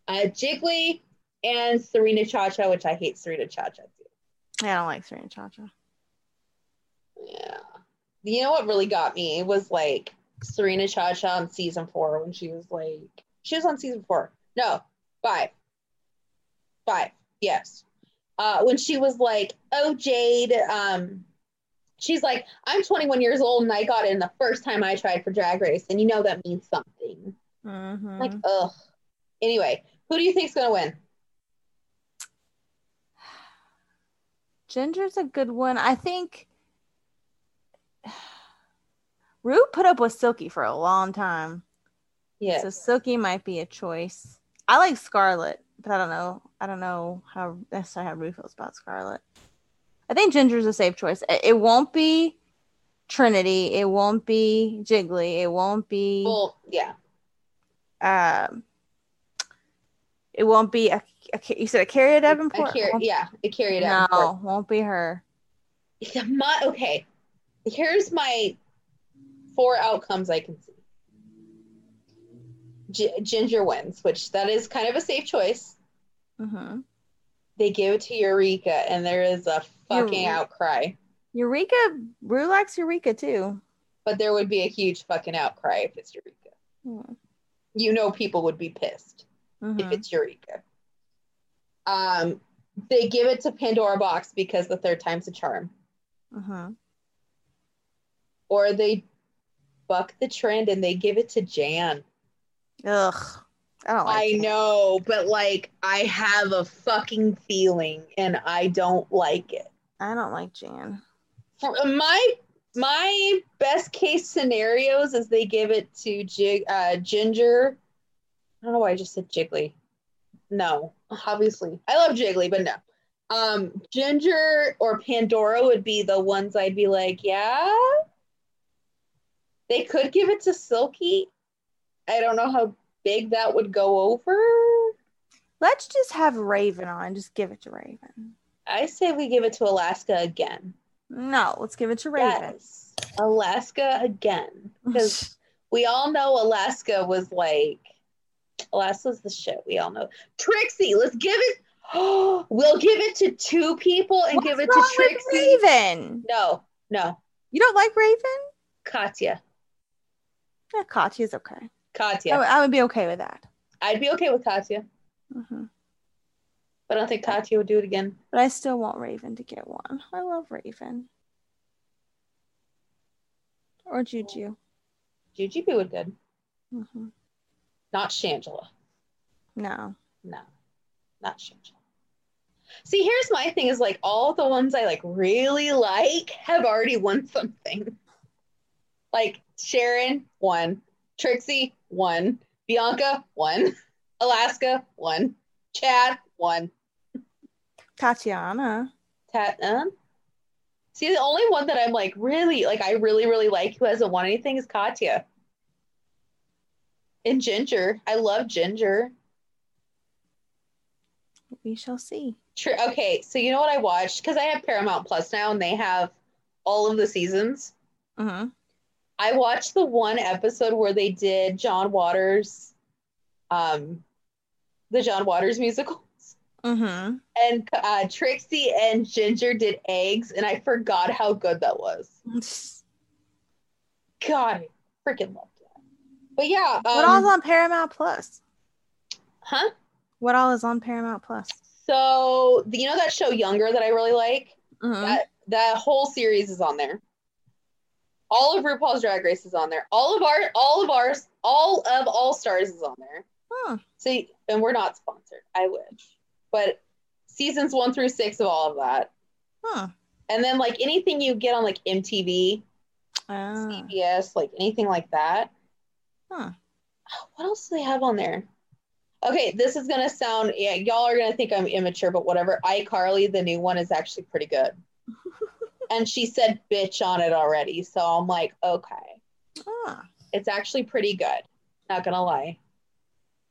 S2: Uh Jiggly and Serena Cha Cha, which I hate Serena Cha Cha too.
S1: I don't like Serena Chacha.
S2: Yeah, you know what really got me was like Serena Cha Cha on season four when she was like, she was on season four. No, five. Five. Yes. Uh, when she was like, oh, Jade, um, she's like, I'm 21 years old and I got in the first time I tried for Drag Race. And you know that means something.
S1: Mhm.
S2: Like, ugh. Anyway, who do you think's going to win?
S1: Ginger's a good one. I think Ru put up with Silky for a long time.
S2: Yes.
S1: So Silky might be a choice. I like Scarlet, but I don't know. I don't know how necessarily how Ru feels about Scarlet. I think Ginger's a safe choice. It, won't be Trinity. It won't be Jiggly. It won't be.
S2: well, yeah.
S1: um. It won't be a. a you said a Carrie Davenport. Won't-
S2: yeah, it carried
S1: no,
S2: out.
S1: won't be her.
S2: My, okay, here's my four outcomes I can see. G- Ginger wins, which that is kind of a safe choice.
S1: hmm
S2: They give it to Eureka, and there is a fucking
S1: Eureka.
S2: outcry.
S1: Eureka, likes Eureka too.
S2: But there would be a huge fucking outcry if it's Eureka.
S1: Hmm.
S2: You know, people would be pissed if
S1: Mhm.
S2: it's Eureka. Um, they give it to Pandora Boxx because the third time's a charm,
S1: Mhm.
S2: or they buck the trend and they give it to Jan.
S1: Ugh, I don't like.
S2: I know, but like I have a fucking feeling and I don't like it.
S1: I don't like Jan.
S2: For my my best case scenarios is they give it to Jig uh Ginger. I don't know why I just said Jiggly. No, obviously. I love Jiggly, but no. Um Ginger or Pandora would be the ones I'd be like, yeah. They could give it to Silky. I don't know how big that would go over.
S1: Let's just have Raven on. Just give it to Raven.
S2: I say we give it to Alaska again.
S1: No, let's give it to Raven.
S2: Yes, Alaska again. Because we all know Alaska was like, Alaska's the shit. We all know. Trixie, let's give it. We'll give it to two people and
S1: What's
S2: give it to Trixie.
S1: Raven.
S2: No, no,
S1: You don't like Raven?
S2: Katya.
S1: Yeah, Katya's okay. I,
S2: Katya.
S1: would- I would be okay with that.
S2: I'd be okay with Katya,
S1: hmm
S2: but I don't think Katya would do it again.
S1: But I still want Raven to get one. I love Raven. Or Juju.
S2: Jujubee would good.
S1: hmm
S2: Not Shangela.
S1: No.
S2: No, not Shangela. See, here's my thing: is like all the ones I like really like have already won something. Like Sharon won, Trixie one. Bianca one. Alaska one. Chad one.
S1: Tatiana.
S2: Tat. See, the only one that I'm like really like I really really like who hasn't won anything is Katya. And Ginger, I love Ginger.
S1: We shall see.
S2: True. Okay, so you know what I watched because I have Paramount Plus now, and they have all of the seasons.
S1: hmm
S2: I watched the one episode where they did John Waters, um, the John Waters musical,
S1: hmm
S2: and uh, Trixie and Ginger did eggs, and I forgot how good that was. God, I freaking loved that. But yeah,
S1: what all is
S2: um,
S1: on Paramount Plus?
S2: huh?
S1: What all is on Paramount Plus?
S2: So you know that show Younger that I really like.
S1: Mhm.
S2: That that whole series is on there. All of RuPaul's Drag Race is on there. All of our, all of ours, all of All Stars is on there.
S1: Hmm.
S2: See, and we're not sponsored. I wish, but seasons one through six of all of that,
S1: Hmm.
S2: and then like anything you get on like MTV,
S1: Ah.
S2: CBS, like anything like that.
S1: Huh.
S2: What else do they have on there? Okay, this is gonna sound yeah, y'all are gonna think I'm immature, but whatever. iCarly, the new one, is actually pretty good. and she said bitch on it already, so I'm like, okay,
S1: Ah.
S2: it's actually pretty good. Not gonna lie.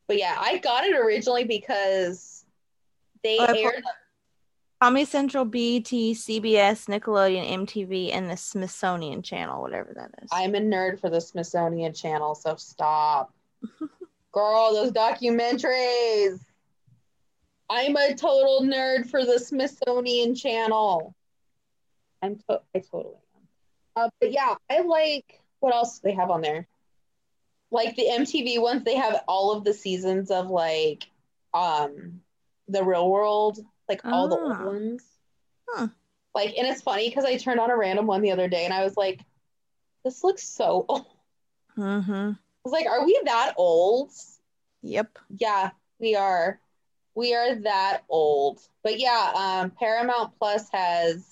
S2: But yeah, I got it originally because they
S1: Oh,
S2: aired
S1: Comedy Central, BET, CBS, Nickelodeon, MTV, and the Smithsonian Channel, whatever that is.
S2: I'm a nerd for the Smithsonian Channel, so stop. Girl, those documentaries. I'm a total nerd for the Smithsonian Channel. I'm to- I totally am. Uh, but yeah, I like what else they have on there. Like the MTV ones, they have all of the seasons of like um the real world, like all the old
S1: Ah.
S2: ones.
S1: Huh.
S2: Like, and it's funny because I turned on a random one the other day and I was like, this looks so old. I
S1: Mm-hmm.
S2: was like, are we that old?
S1: Yep.
S2: Yeah, we are. We are that old. But yeah, um, Paramount Plus has.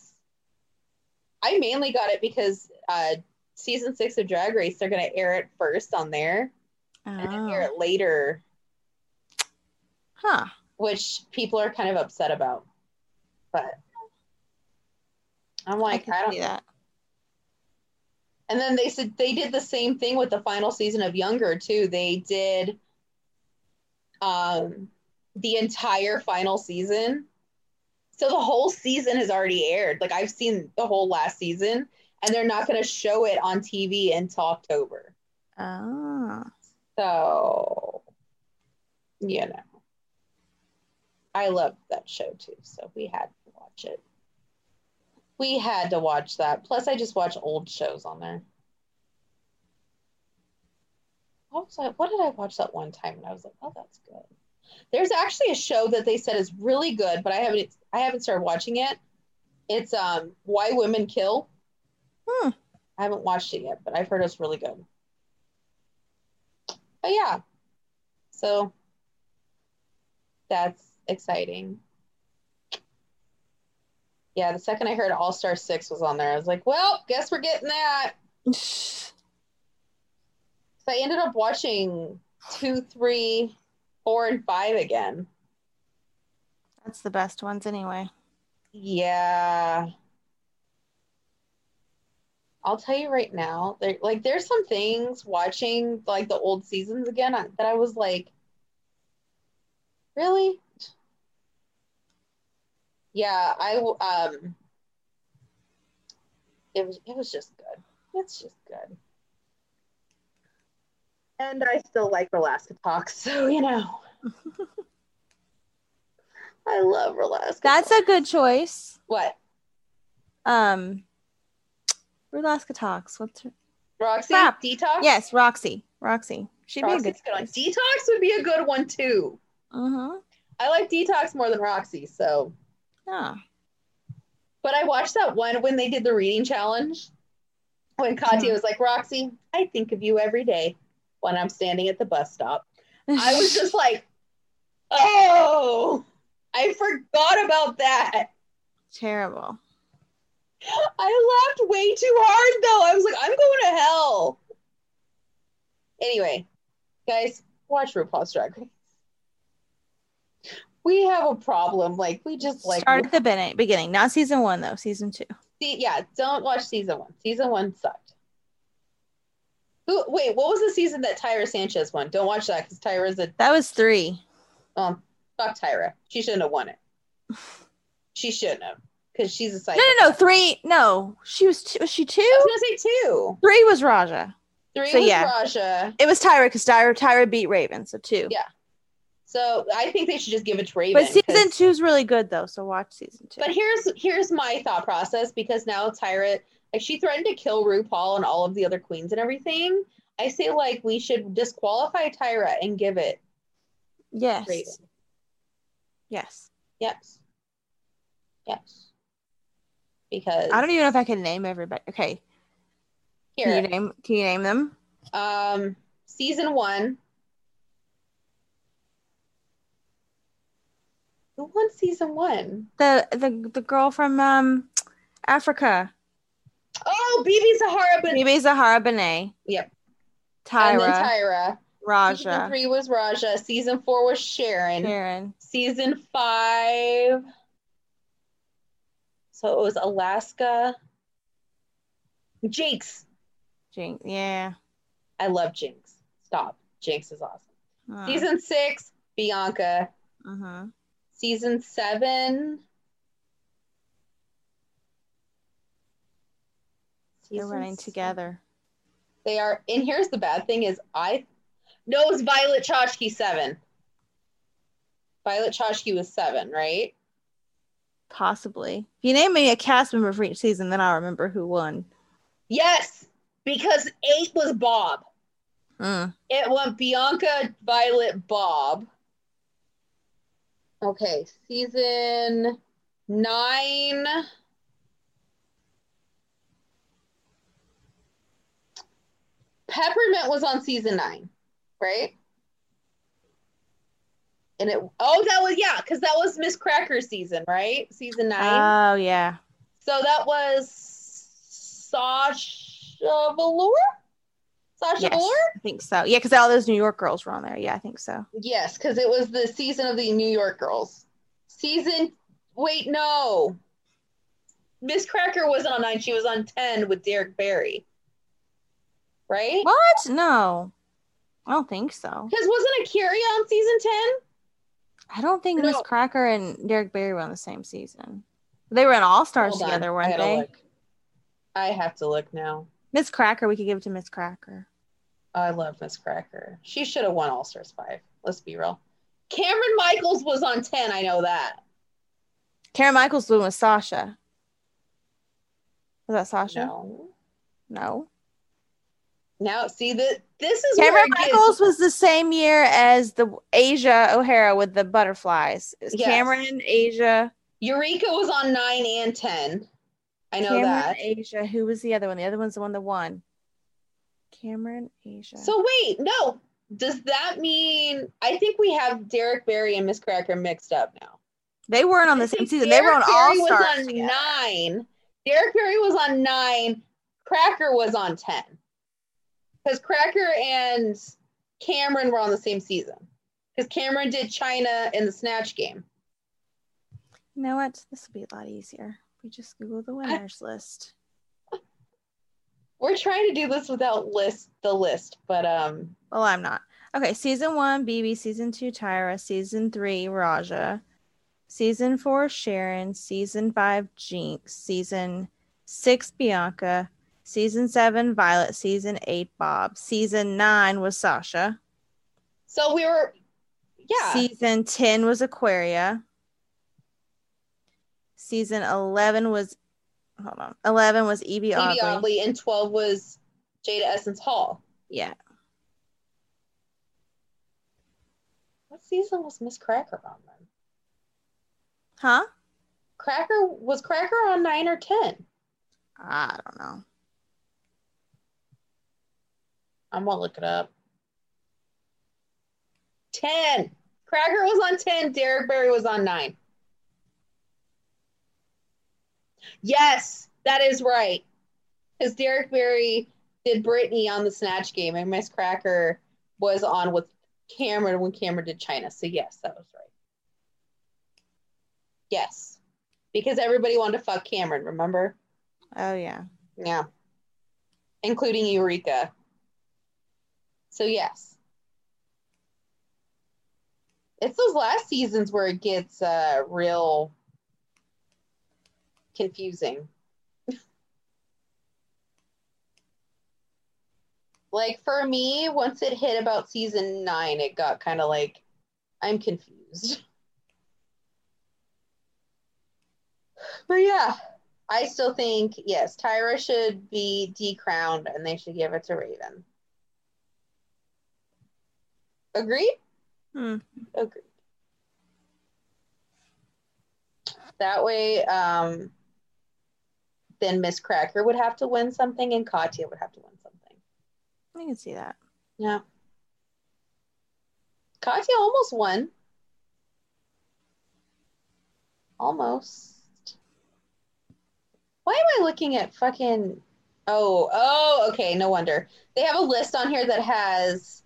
S2: I mainly got it because uh, season six of Drag Race, they're going to air it first on there and then air
S1: Oh.
S2: it later,
S1: Huh.
S2: which people are kind of upset about. But I'm like,
S1: can
S2: I, don't
S1: that.
S2: And then they said they did the same thing with the final season of Younger too. They did um the entire final season. So the whole season has already aired. Like I've seen the whole last season and they're not going to show it on TV until October.
S1: Oh.
S2: So you know. I loved that show too, so we had to watch it. We had to watch that. Plus, I just watch old shows on there. What was I, what did I watch that one time and I was like, oh, that's good. There's actually a show that they said is really good, but I haven't I haven't started watching it. It's um Why Women Kill.
S1: Hmm.
S2: I haven't watched it yet, but I've heard it's really good. But yeah. So that's exciting. Yeah, the second I heard All Star 6 was on there, I was like, well, guess we're getting that. So I ended up watching two, three, four, and five again.
S1: That's the best ones anyway.
S2: Yeah. I'll tell you right now, there like there's some things watching like the old seasons again I- that I was like, really? Yeah, I um it was it was just good. It's just good. And I still like the Alaska Talks, so you know. I love Alaska.
S1: That's a good choice.
S2: what?
S1: Um, Alaska talks. What's her?
S2: Roxy
S1: Crap.
S2: Detox?
S1: Yes, Roxy. Roxy. She'd be a good.
S2: Good one. Detox would be a good one too.
S1: Uh-huh.
S2: I like Detox more than Roxy, so
S1: Yeah.
S2: but I watched that one when they did the reading challenge. When Katya
S1: Hmm.
S2: was like, Roxy, I think of you every day when I'm standing at the bus stop. I was just like, oh, I forgot about that.
S1: terrible.
S2: I laughed way too hard though. I was like, I'm going to hell. Anyway, guys, watch RuPaul's Drag Race. We have a problem. Like, we just like
S1: Start at the beginning, not season one though. Season two.
S2: See, yeah, don't watch season one. Season one sucked. Who? Wait, what was the season that Tyra Sanchez won? Don't watch that because Tyra's a
S1: That was three.
S2: um. Fuck Tyra. She shouldn't have won it. She shouldn't have because she's a
S1: No,
S2: psycho.
S1: no, no. Three. No, she was. Two, was she two?
S2: I was gonna say two.
S1: Three was Raja.
S2: Three
S1: So,
S2: was
S1: yeah.
S2: Raja.
S1: It was Tyra because Tyra, Tyra beat Raven, so two.
S2: Yeah, So I think they should just give it to Raven.
S1: But season
S2: two
S1: is really good though, so watch season two.
S2: But here's here's my thought process because now Tyra, like she threatened to kill RuPaul and all of the other queens and everything. I say like we should disqualify Tyra and give it
S1: yes,
S2: Raven.
S1: Yes.
S2: Yes. Yes. Because
S1: I don't even know if I can name everybody. Okay,
S2: Here.
S1: can you name? Can you name them?
S2: um, season one. Who won season one?
S1: The the the girl from um Africa,
S2: Oh, BeBe Zahara
S1: BeBe Zahara Benet,
S2: yep. Tyra And then
S1: Tyra,
S2: Tyra. Season three was Raja. Season four was Sharon.
S1: Sharon.
S2: Season five. So it was Alaska. Jinkx.
S1: Jinkx. Yeah.
S2: I love Jinkx. Stop. Jinkx is awesome.
S1: Uh,
S2: Season six, Bianca.
S1: Uh-huh.
S2: Season seven.
S1: They're running together.
S2: They are. And here's the bad thing: is I no, it was Violet Chachki seven. Violet Chachki was seven, right?
S1: Possibly. If you name me a cast member for each season, then I'll remember who won.
S2: Yes, because eight was Bob.
S1: Mm.
S2: It went Bianca, Violet, Bob. Okay, season nine. Peppermint was on season nine, right? And it oh that was yeah, because that was Miz Cracker season, right? Season nine.
S1: Oh yeah.
S2: so that was Sasha Velour? Sasha
S1: Yes,
S2: Velour?
S1: I think so. Yeah, because all those New York girls were on there. Yeah, I think so.
S2: Yes, because it was the season of the New York girls. Season wait, no. Miz Cracker wasn't on nine, she was on ten with Derrick Barry. Right?
S1: What? No, I don't think so.
S2: Because wasn't Akira on season 10?
S1: I don't think
S2: Miz
S1: Cracker and Derrick Barry were on the same season. They were in All Stars together,
S2: I
S1: weren't
S2: gotta
S1: they?
S2: look. I have to look now.
S1: Miz Cracker, we could give it to Miz Cracker.
S2: I love Miz Cracker. She should have won All Stars 5. Let's be real. Kameron Michaels was on 10, I know that.
S1: Kameron Michaels blew with Sasha. Was that Sasha?
S2: No.
S1: No.
S2: Now, see that this is Kameron
S1: Michaels was the same year as the Asia O'Hara with the butterflies.
S2: Yes.
S1: Kameron, Asia,
S2: Eureka was on 9 and 10. I know
S1: Kameron,
S2: that.
S1: Asia. Who was the other one? The other one's the one that won. Kameron, Asia.
S2: So wait, no. Does that mean I think we have Derrick Barry and Miz Cracker mixed up now?
S1: they weren't on the same season. They were on All
S2: was on
S1: together.
S2: nine. Derrick Barry was on nine. Cracker was on ten. Because Cracker and Kameron were on the same season. Because Kameron did China in the snatch game.
S1: You know what? This will be a lot easier. We just Google the winners list.
S2: We're trying to do this without list the list, but um
S1: Well, I'm not. Okay, season one, BeBe. Season two, Tyra. Season three, Raja. Season four, Sharon. Season five, Jinkx. Season six, Bianca. Season seven, Violet. Season eight, Bob. Season nine was Sasha.
S2: so we were yeah.
S1: Season 10 was Aquaria. Season 11 was, hold on, 11 was Yvie
S2: Yvie
S1: Oddly.
S2: Oddly and 12 was Jaida Essence Hall.
S1: Yeah.
S2: What season was Miz Cracker on then?
S1: Huh?
S2: Cracker was Cracker on nine or ten?
S1: I don't know.
S2: I'm gonna look it up. Ten. Cracker was on ten. Derrick Barry was on nine. Yes, that is right. Because Derrick Barry did Brittany on the Snatch game, and Miz Cracker was on with Kameron when Kameron did China. So yes, that was right. Yes, because everybody wanted to fuck Kameron. Remember?
S1: Oh, yeah.
S2: Yeah. Including Eureka. So yes. It's those last seasons where it gets uh real confusing. like for me, once it hit about season nine, it got kind of like I'm confused. But yeah, I still think yes, Tyra should be decrowned and they should give it to Raven. Agreed?
S1: Hmm.
S2: Agreed. That way, um, then Miz Cracker would have to win something and Katya would have to win something.
S1: I can see that.
S2: Yeah. Katya almost won. Almost. Why am I looking at fucking Oh, oh, okay, no wonder. They have a list on here that has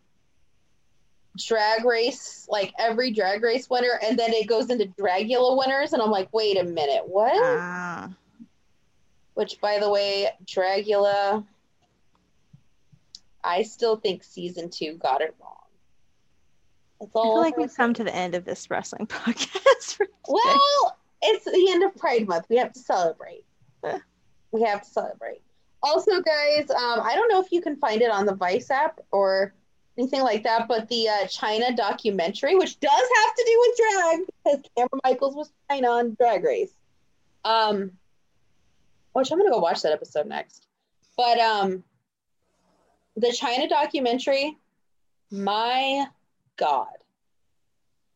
S2: drag race, like every drag race winner, and then it goes into Dragula winners, and I'm like, wait a minute, what?
S1: Ah.
S2: Which, by the way, Dragula, I still think season two got it wrong. That's
S1: I
S2: all.
S1: feel like we've come to the end of this wrestling podcast.
S2: Well, it's the end of Pride Month. We have to celebrate. We have to celebrate. Also, guys, um, I don't know if you can find it on the Vice app or anything like that, but the uh, China documentary, which does have to do with drag, because Kameron Michaels was China on Drag Race. Um, which I'm gonna go watch that episode next. But um, the China documentary, my God,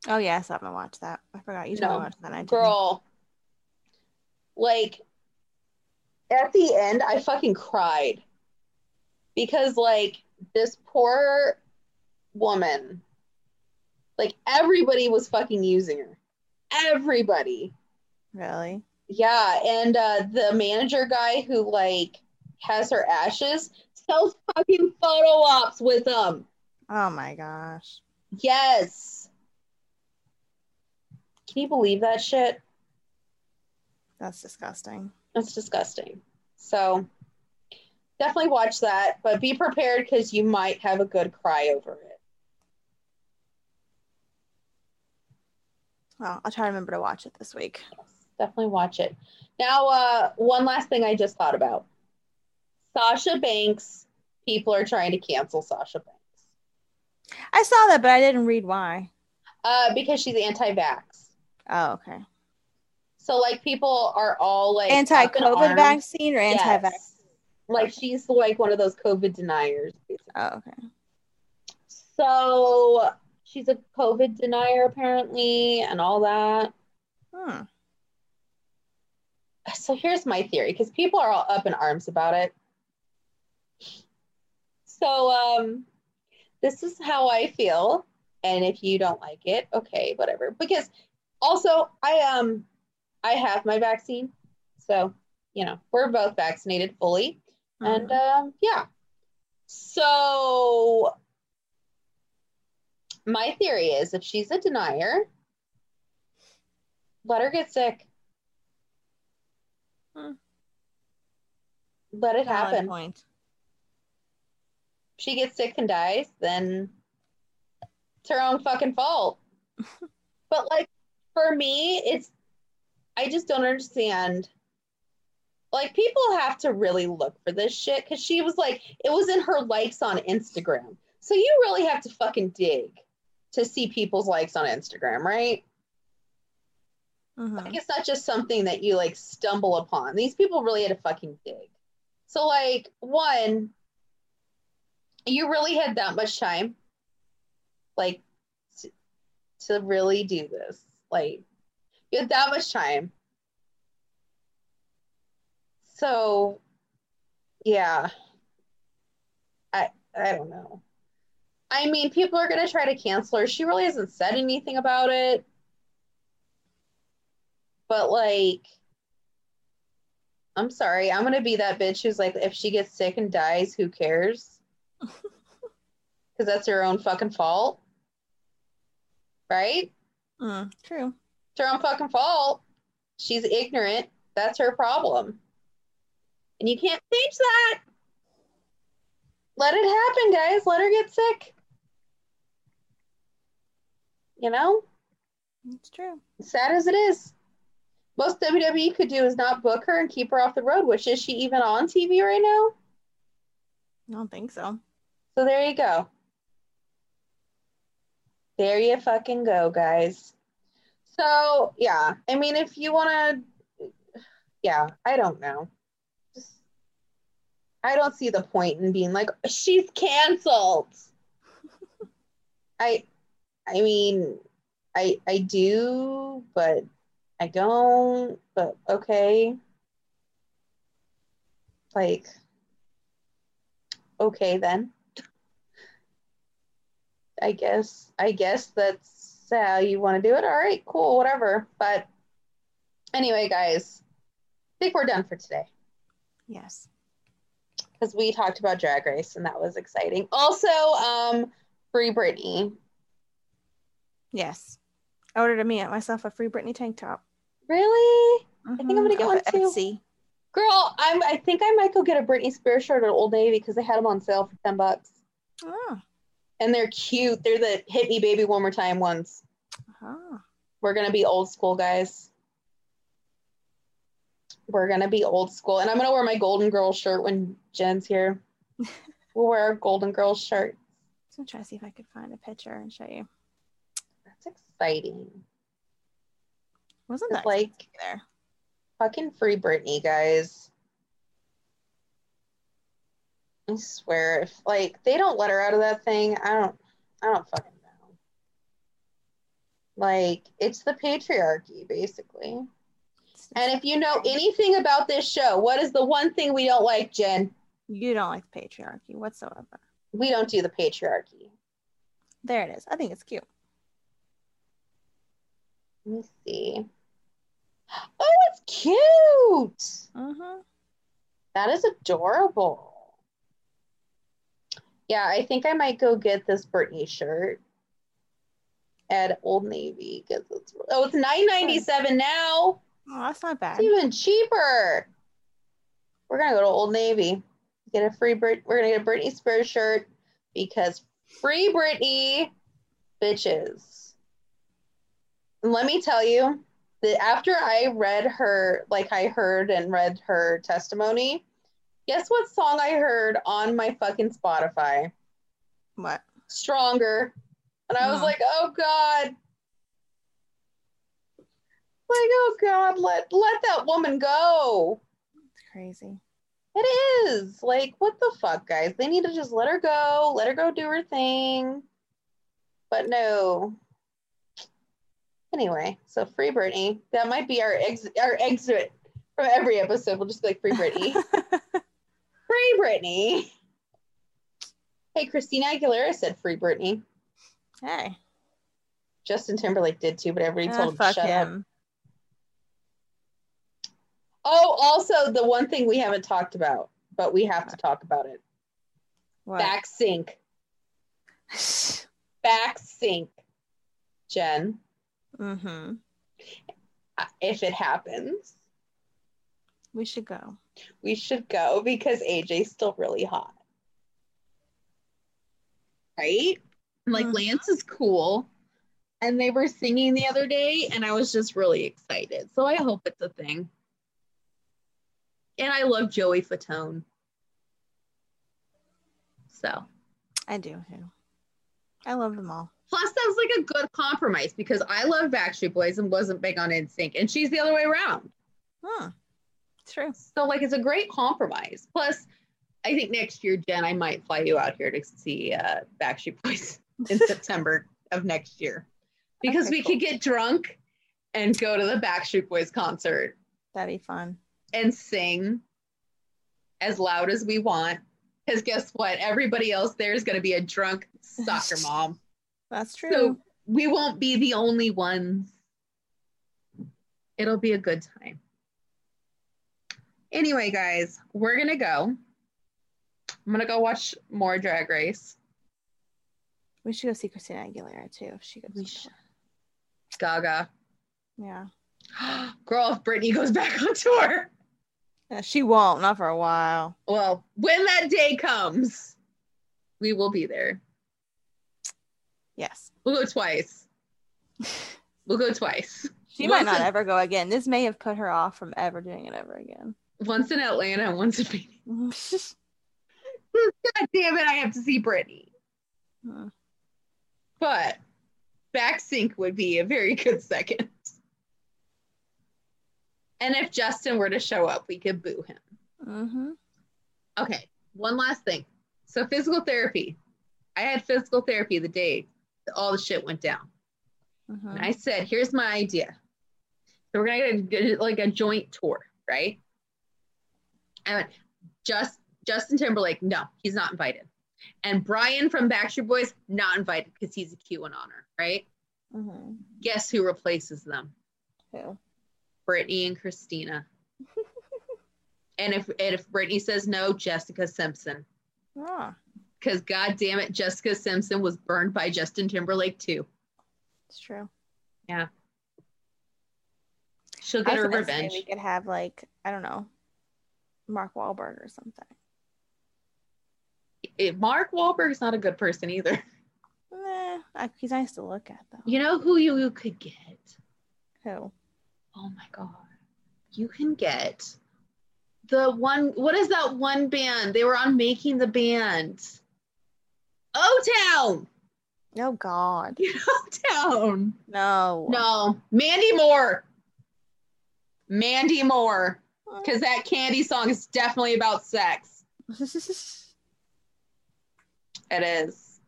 S1: Oh yeah, I still haven't watched that. I forgot you told
S2: No.
S1: me watch that. I
S2: girl, like at the end, I fucking cried because like this poor woman, like everybody was fucking using her, everybody.
S1: Really?
S2: Yeah, and uh the manager guy who like has her ashes sells fucking photo ops with them.
S1: Oh my gosh.
S2: Yes. Can you believe that shit?
S1: That's disgusting.
S2: That's disgusting. So definitely watch that, but be prepared because you might have a good cry over it.
S1: Well, I'll try to remember to watch it this week.
S2: Definitely watch it. Now, uh, one last thing I just thought about. Sasha Banks, people are trying to cancel Sasha Banks.
S1: I saw that, but I didn't read why.
S2: Uh, because she's anti-vax.
S1: Oh, okay.
S2: So like people are all like
S1: Anti-COVID vaccine or anti-vax?
S2: Like she's like one of those COVID deniers. basically.
S1: Oh, okay.
S2: So she's a COVID denier apparently, and all that.
S1: Hmm.
S2: So here's my theory, because people are all up in arms about it. So um, this is how I feel, and if you don't like it, okay, whatever. Because also I um I have my vaccine, so you know we're both vaccinated fully. And um, yeah. So my theory is if she's a denier, let her get sick.
S1: Hmm.
S2: Let it
S1: Valid
S2: happen.
S1: point.
S2: If she gets sick and dies, then it's her own fucking fault. but like for me, it's I just don't understand. Like people have to really look for this shit because she was like, it was in her likes on Instagram. So you really have to fucking dig to see people's likes on Instagram, right?
S1: Mhm.
S2: Like it's not just something that you like stumble upon. These people really had a fucking dig. So like one, you really had that much time, like to, to really do this. Like you had that much time. So yeah. I I don't know. I mean, people are gonna try to cancel her. She really hasn't said anything about it but like I'm sorry, I'm gonna be that bitch who's like, if she gets sick and dies, who cares? Because that's her own fucking fault, right?
S1: Mm, true.
S2: It's her own fucking fault. She's ignorant. That's her problem, and you can't change that. Let it happen, guys. Let her get sick. You know,
S1: It's true.
S2: sad as it is. Most WWE could do is not book her and keep her off the road, which is she even on TV right now?
S1: I don't think so.
S2: So there you go. There you fucking go, guys. So yeah, I mean, if you want to, yeah, I don't know. Just, I don't see the point in being like she's canceled. I, I mean, I I do, but I don't. But okay. Like, okay then. I guess I guess that's how you want to do it. All right, cool, whatever. But anyway, guys, I think we're done for today
S1: Yes.
S2: because we talked about Drag Race and that was exciting. Also, um, Free Britney.
S1: Yes. I ordered a me at myself a free Britney tank top.
S2: Really,
S1: I
S2: think I'm mm-hmm. gonna get one too.
S1: Etsy.
S2: girl? I'm. I think I might go get a Britney Spears shirt at Old Navy because they had them on sale for ten bucks,
S1: Oh.
S2: and they're cute. They're the "Hit Me, Baby, One More Time" ones.
S1: oh.
S2: We're gonna be old school, guys. We're gonna be old school, and I'm gonna wear my Golden Girls shirt when Jen's here. we'll wear our Golden Girls shirt.
S1: I'm gonna try to see if I could find a picture and show you.
S2: Exciting.
S1: Wasn't that
S2: like
S1: there?
S2: fucking free Britney, guys. I swear, if like they don't let her out of that thing, I don't, I don't fucking know. Like it's the patriarchy, basically. And if you know anything about this show, what is the one thing we don't like, Jen?
S1: You don't like patriarchy whatsoever.
S2: We don't do the patriarchy.
S1: There it is. I think it's cute.
S2: Let me see. Oh, it's cute.
S1: Mm-hmm.
S2: That is adorable. Yeah, I think I might go get this Britney shirt at Old Navy because it's oh, it's nine ninety seven now.
S1: Oh, that's not bad.
S2: It's even cheaper. We're gonna go to Old Navy, get a free Brit. We're gonna get a Britney Spears shirt because free Britney, bitches. Let me tell you that after I read her, like I heard and read her testimony, guess what song I heard on my fucking Spotify?
S1: What?
S2: Stronger. And I was
S1: Oh.
S2: like, oh God. Like, oh God, let let that woman go.
S1: It's crazy.
S2: It is. Like, what the fuck, guys? They need to just let her go, let her go do her thing. But no. Anyway, so free Britney. That might be our ex our exit from every episode. We'll just be like free Britney. free Britney. Hey, Christina Aguilera said free Britney.
S1: hey.
S2: Justin Timberlake did too, but everybody
S1: Ah,
S2: told him shut up. Oh, also the one thing we haven't talked about, but we have to talk about it.
S1: What?
S2: Back sync. Back sync. Jen,
S1: mm-hmm.
S2: uh, if it happens,
S1: We should go.
S2: we should go because AJ's still really hot. Right? And, Like
S1: Mhm.
S2: Lance is cool. And they were singing the other day, and I was just really excited. So I hope it's a thing. And I love Joey Fatone. So
S1: I do too. I love them all.
S2: Plus that was like a good compromise because I love Backstreet Boys and wasn't big on NSYNC, and she's the other way around.
S1: Hmm. True.
S2: So like it's a great compromise. Plus, I think next year, Jen, I might fly you out here to see uh, Backstreet Boys in September of next year because
S1: Okay,
S2: we
S1: cool.
S2: could get drunk and go to the Backstreet Boys concert
S1: That'd be fun.
S2: and sing as loud as we want. Because guess what? Everybody else there is going to be a drunk soccer mom.
S1: That's true.
S2: So we won't be the only ones. It'll be a good time. Anyway, guys, we're going to go. I'm going to go watch more Drag Race.
S1: we should go see Christina Aguilera too if she goes.
S2: We should. Gaga.
S1: Yeah.
S2: Girl, if Britney goes back on tour.
S1: Yeah, she won't. Not for a while.
S2: Well, when that day comes, we will be there.
S1: Yes.
S2: We'll go twice. We'll go twice.
S1: She might not
S2: Listen.
S1: ever go again. This may have put her off from ever doing it ever again.
S2: Once in Atlanta once in Phoenix. God damn it, I have to see Britney.
S1: Hmm.
S2: But back sync would be a very good second. And if Justin were to show up, we could boo him.
S1: mm-hmm.
S2: Okay, one last thing. So physical therapy. I had physical therapy the day all the shit went down.
S1: Mm-hmm.
S2: And I said, here's my idea. So we're gonna get like a joint tour, right? And just Justin Timberlake, no, he's not invited. And Brian from Backstreet Boys, not invited because he's a QAnon, right?
S1: Mm-hmm.
S2: Guess who replaces them?
S1: Who?
S2: Britney and Christina. and if and if Britney says no, Jessica Simpson.
S1: Ah,
S2: Because god damn it, Jessica Simpson was burned by Justin Timberlake too.
S1: it's true.
S2: Yeah
S1: she'll
S2: get
S1: was
S2: her revenge.
S1: We could have like I don't know, Mark Wahlberg or something.
S2: It- Mark Wahlberg's not a good person either.
S1: Nah, I, he's nice to look at though.
S2: You know who you, you could get?
S1: Who?
S2: Oh my god. You can get the one what is that one band? They were on making the band. O Town.
S1: Oh God.
S2: O Town.
S1: No.
S2: No. Mandy Moore. Mandy Moore. Because that candy song is definitely about sex. It is.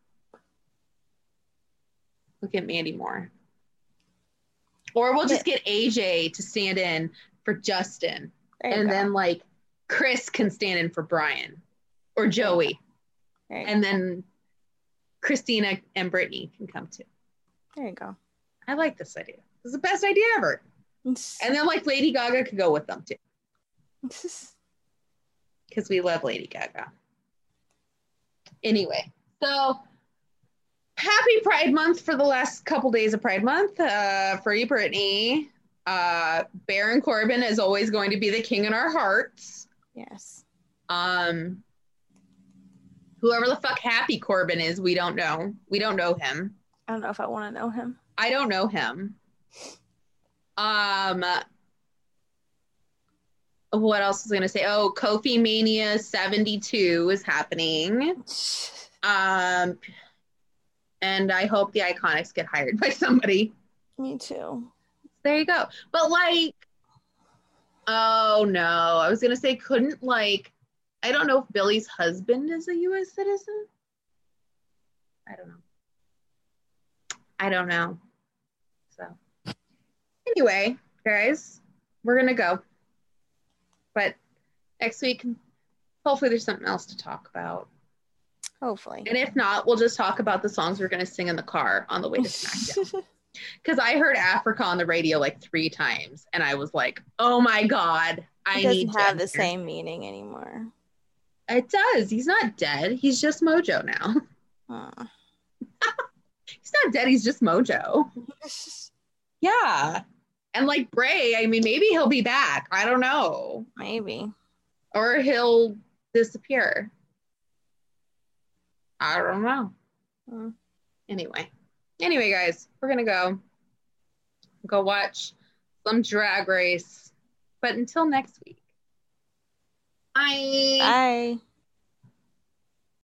S2: Look at Mandy Moore. Or we'll just get AJ to stand in for Justin. And
S1: go.
S2: then like Chris can stand in for Brian or Joey. And then Christina and Britney can come too.
S1: there you go.
S2: I like this idea. This is the best idea ever. And then like Lady Gaga could go with them too. Because we love Lady Gaga. Anyway, so happy Pride Month for the last couple days of Pride Month. Uh, for you, Brittany. Uh, Baron Corbin is always going to be the king in our hearts.
S1: yes.
S2: Um, whoever the fuck Happy Corbin is, we don't know. We don't know him.
S1: I don't know if I want to know him.
S2: I don't know him. Um, what else was I gonna say? Oh, Kofi Mania 72 is happening. Um, and I hope the IIconics get hired by somebody.
S1: Me too.
S2: There you go. But like, oh no, I was gonna say, couldn't like, I don't know if Billy's husband is a U.S. citizen. I don't know. I don't know. So, anyway, guys, we're gonna go. But next week, hopefully, there's something else to talk about.
S1: Hopefully.
S2: And if not, we'll just talk about the songs we're gonna sing in the car on the way to SmackDown because I heard Africa on the radio like three times, and I was like, "Oh my god, I need
S1: doesn't have the same meaning anymore.
S2: It does. He's not dead. He's just Mojo now.
S1: Huh.
S2: He's not dead. He's just Mojo. Yeah, and like Bray, I mean, maybe he'll be back. I don't know,
S1: Maybe.
S2: or he'll disappear. I don't know.
S1: Hmm.
S2: Anyway, anyway, guys, we're gonna go go watch some drag race. But until next week, bye.
S1: Bye.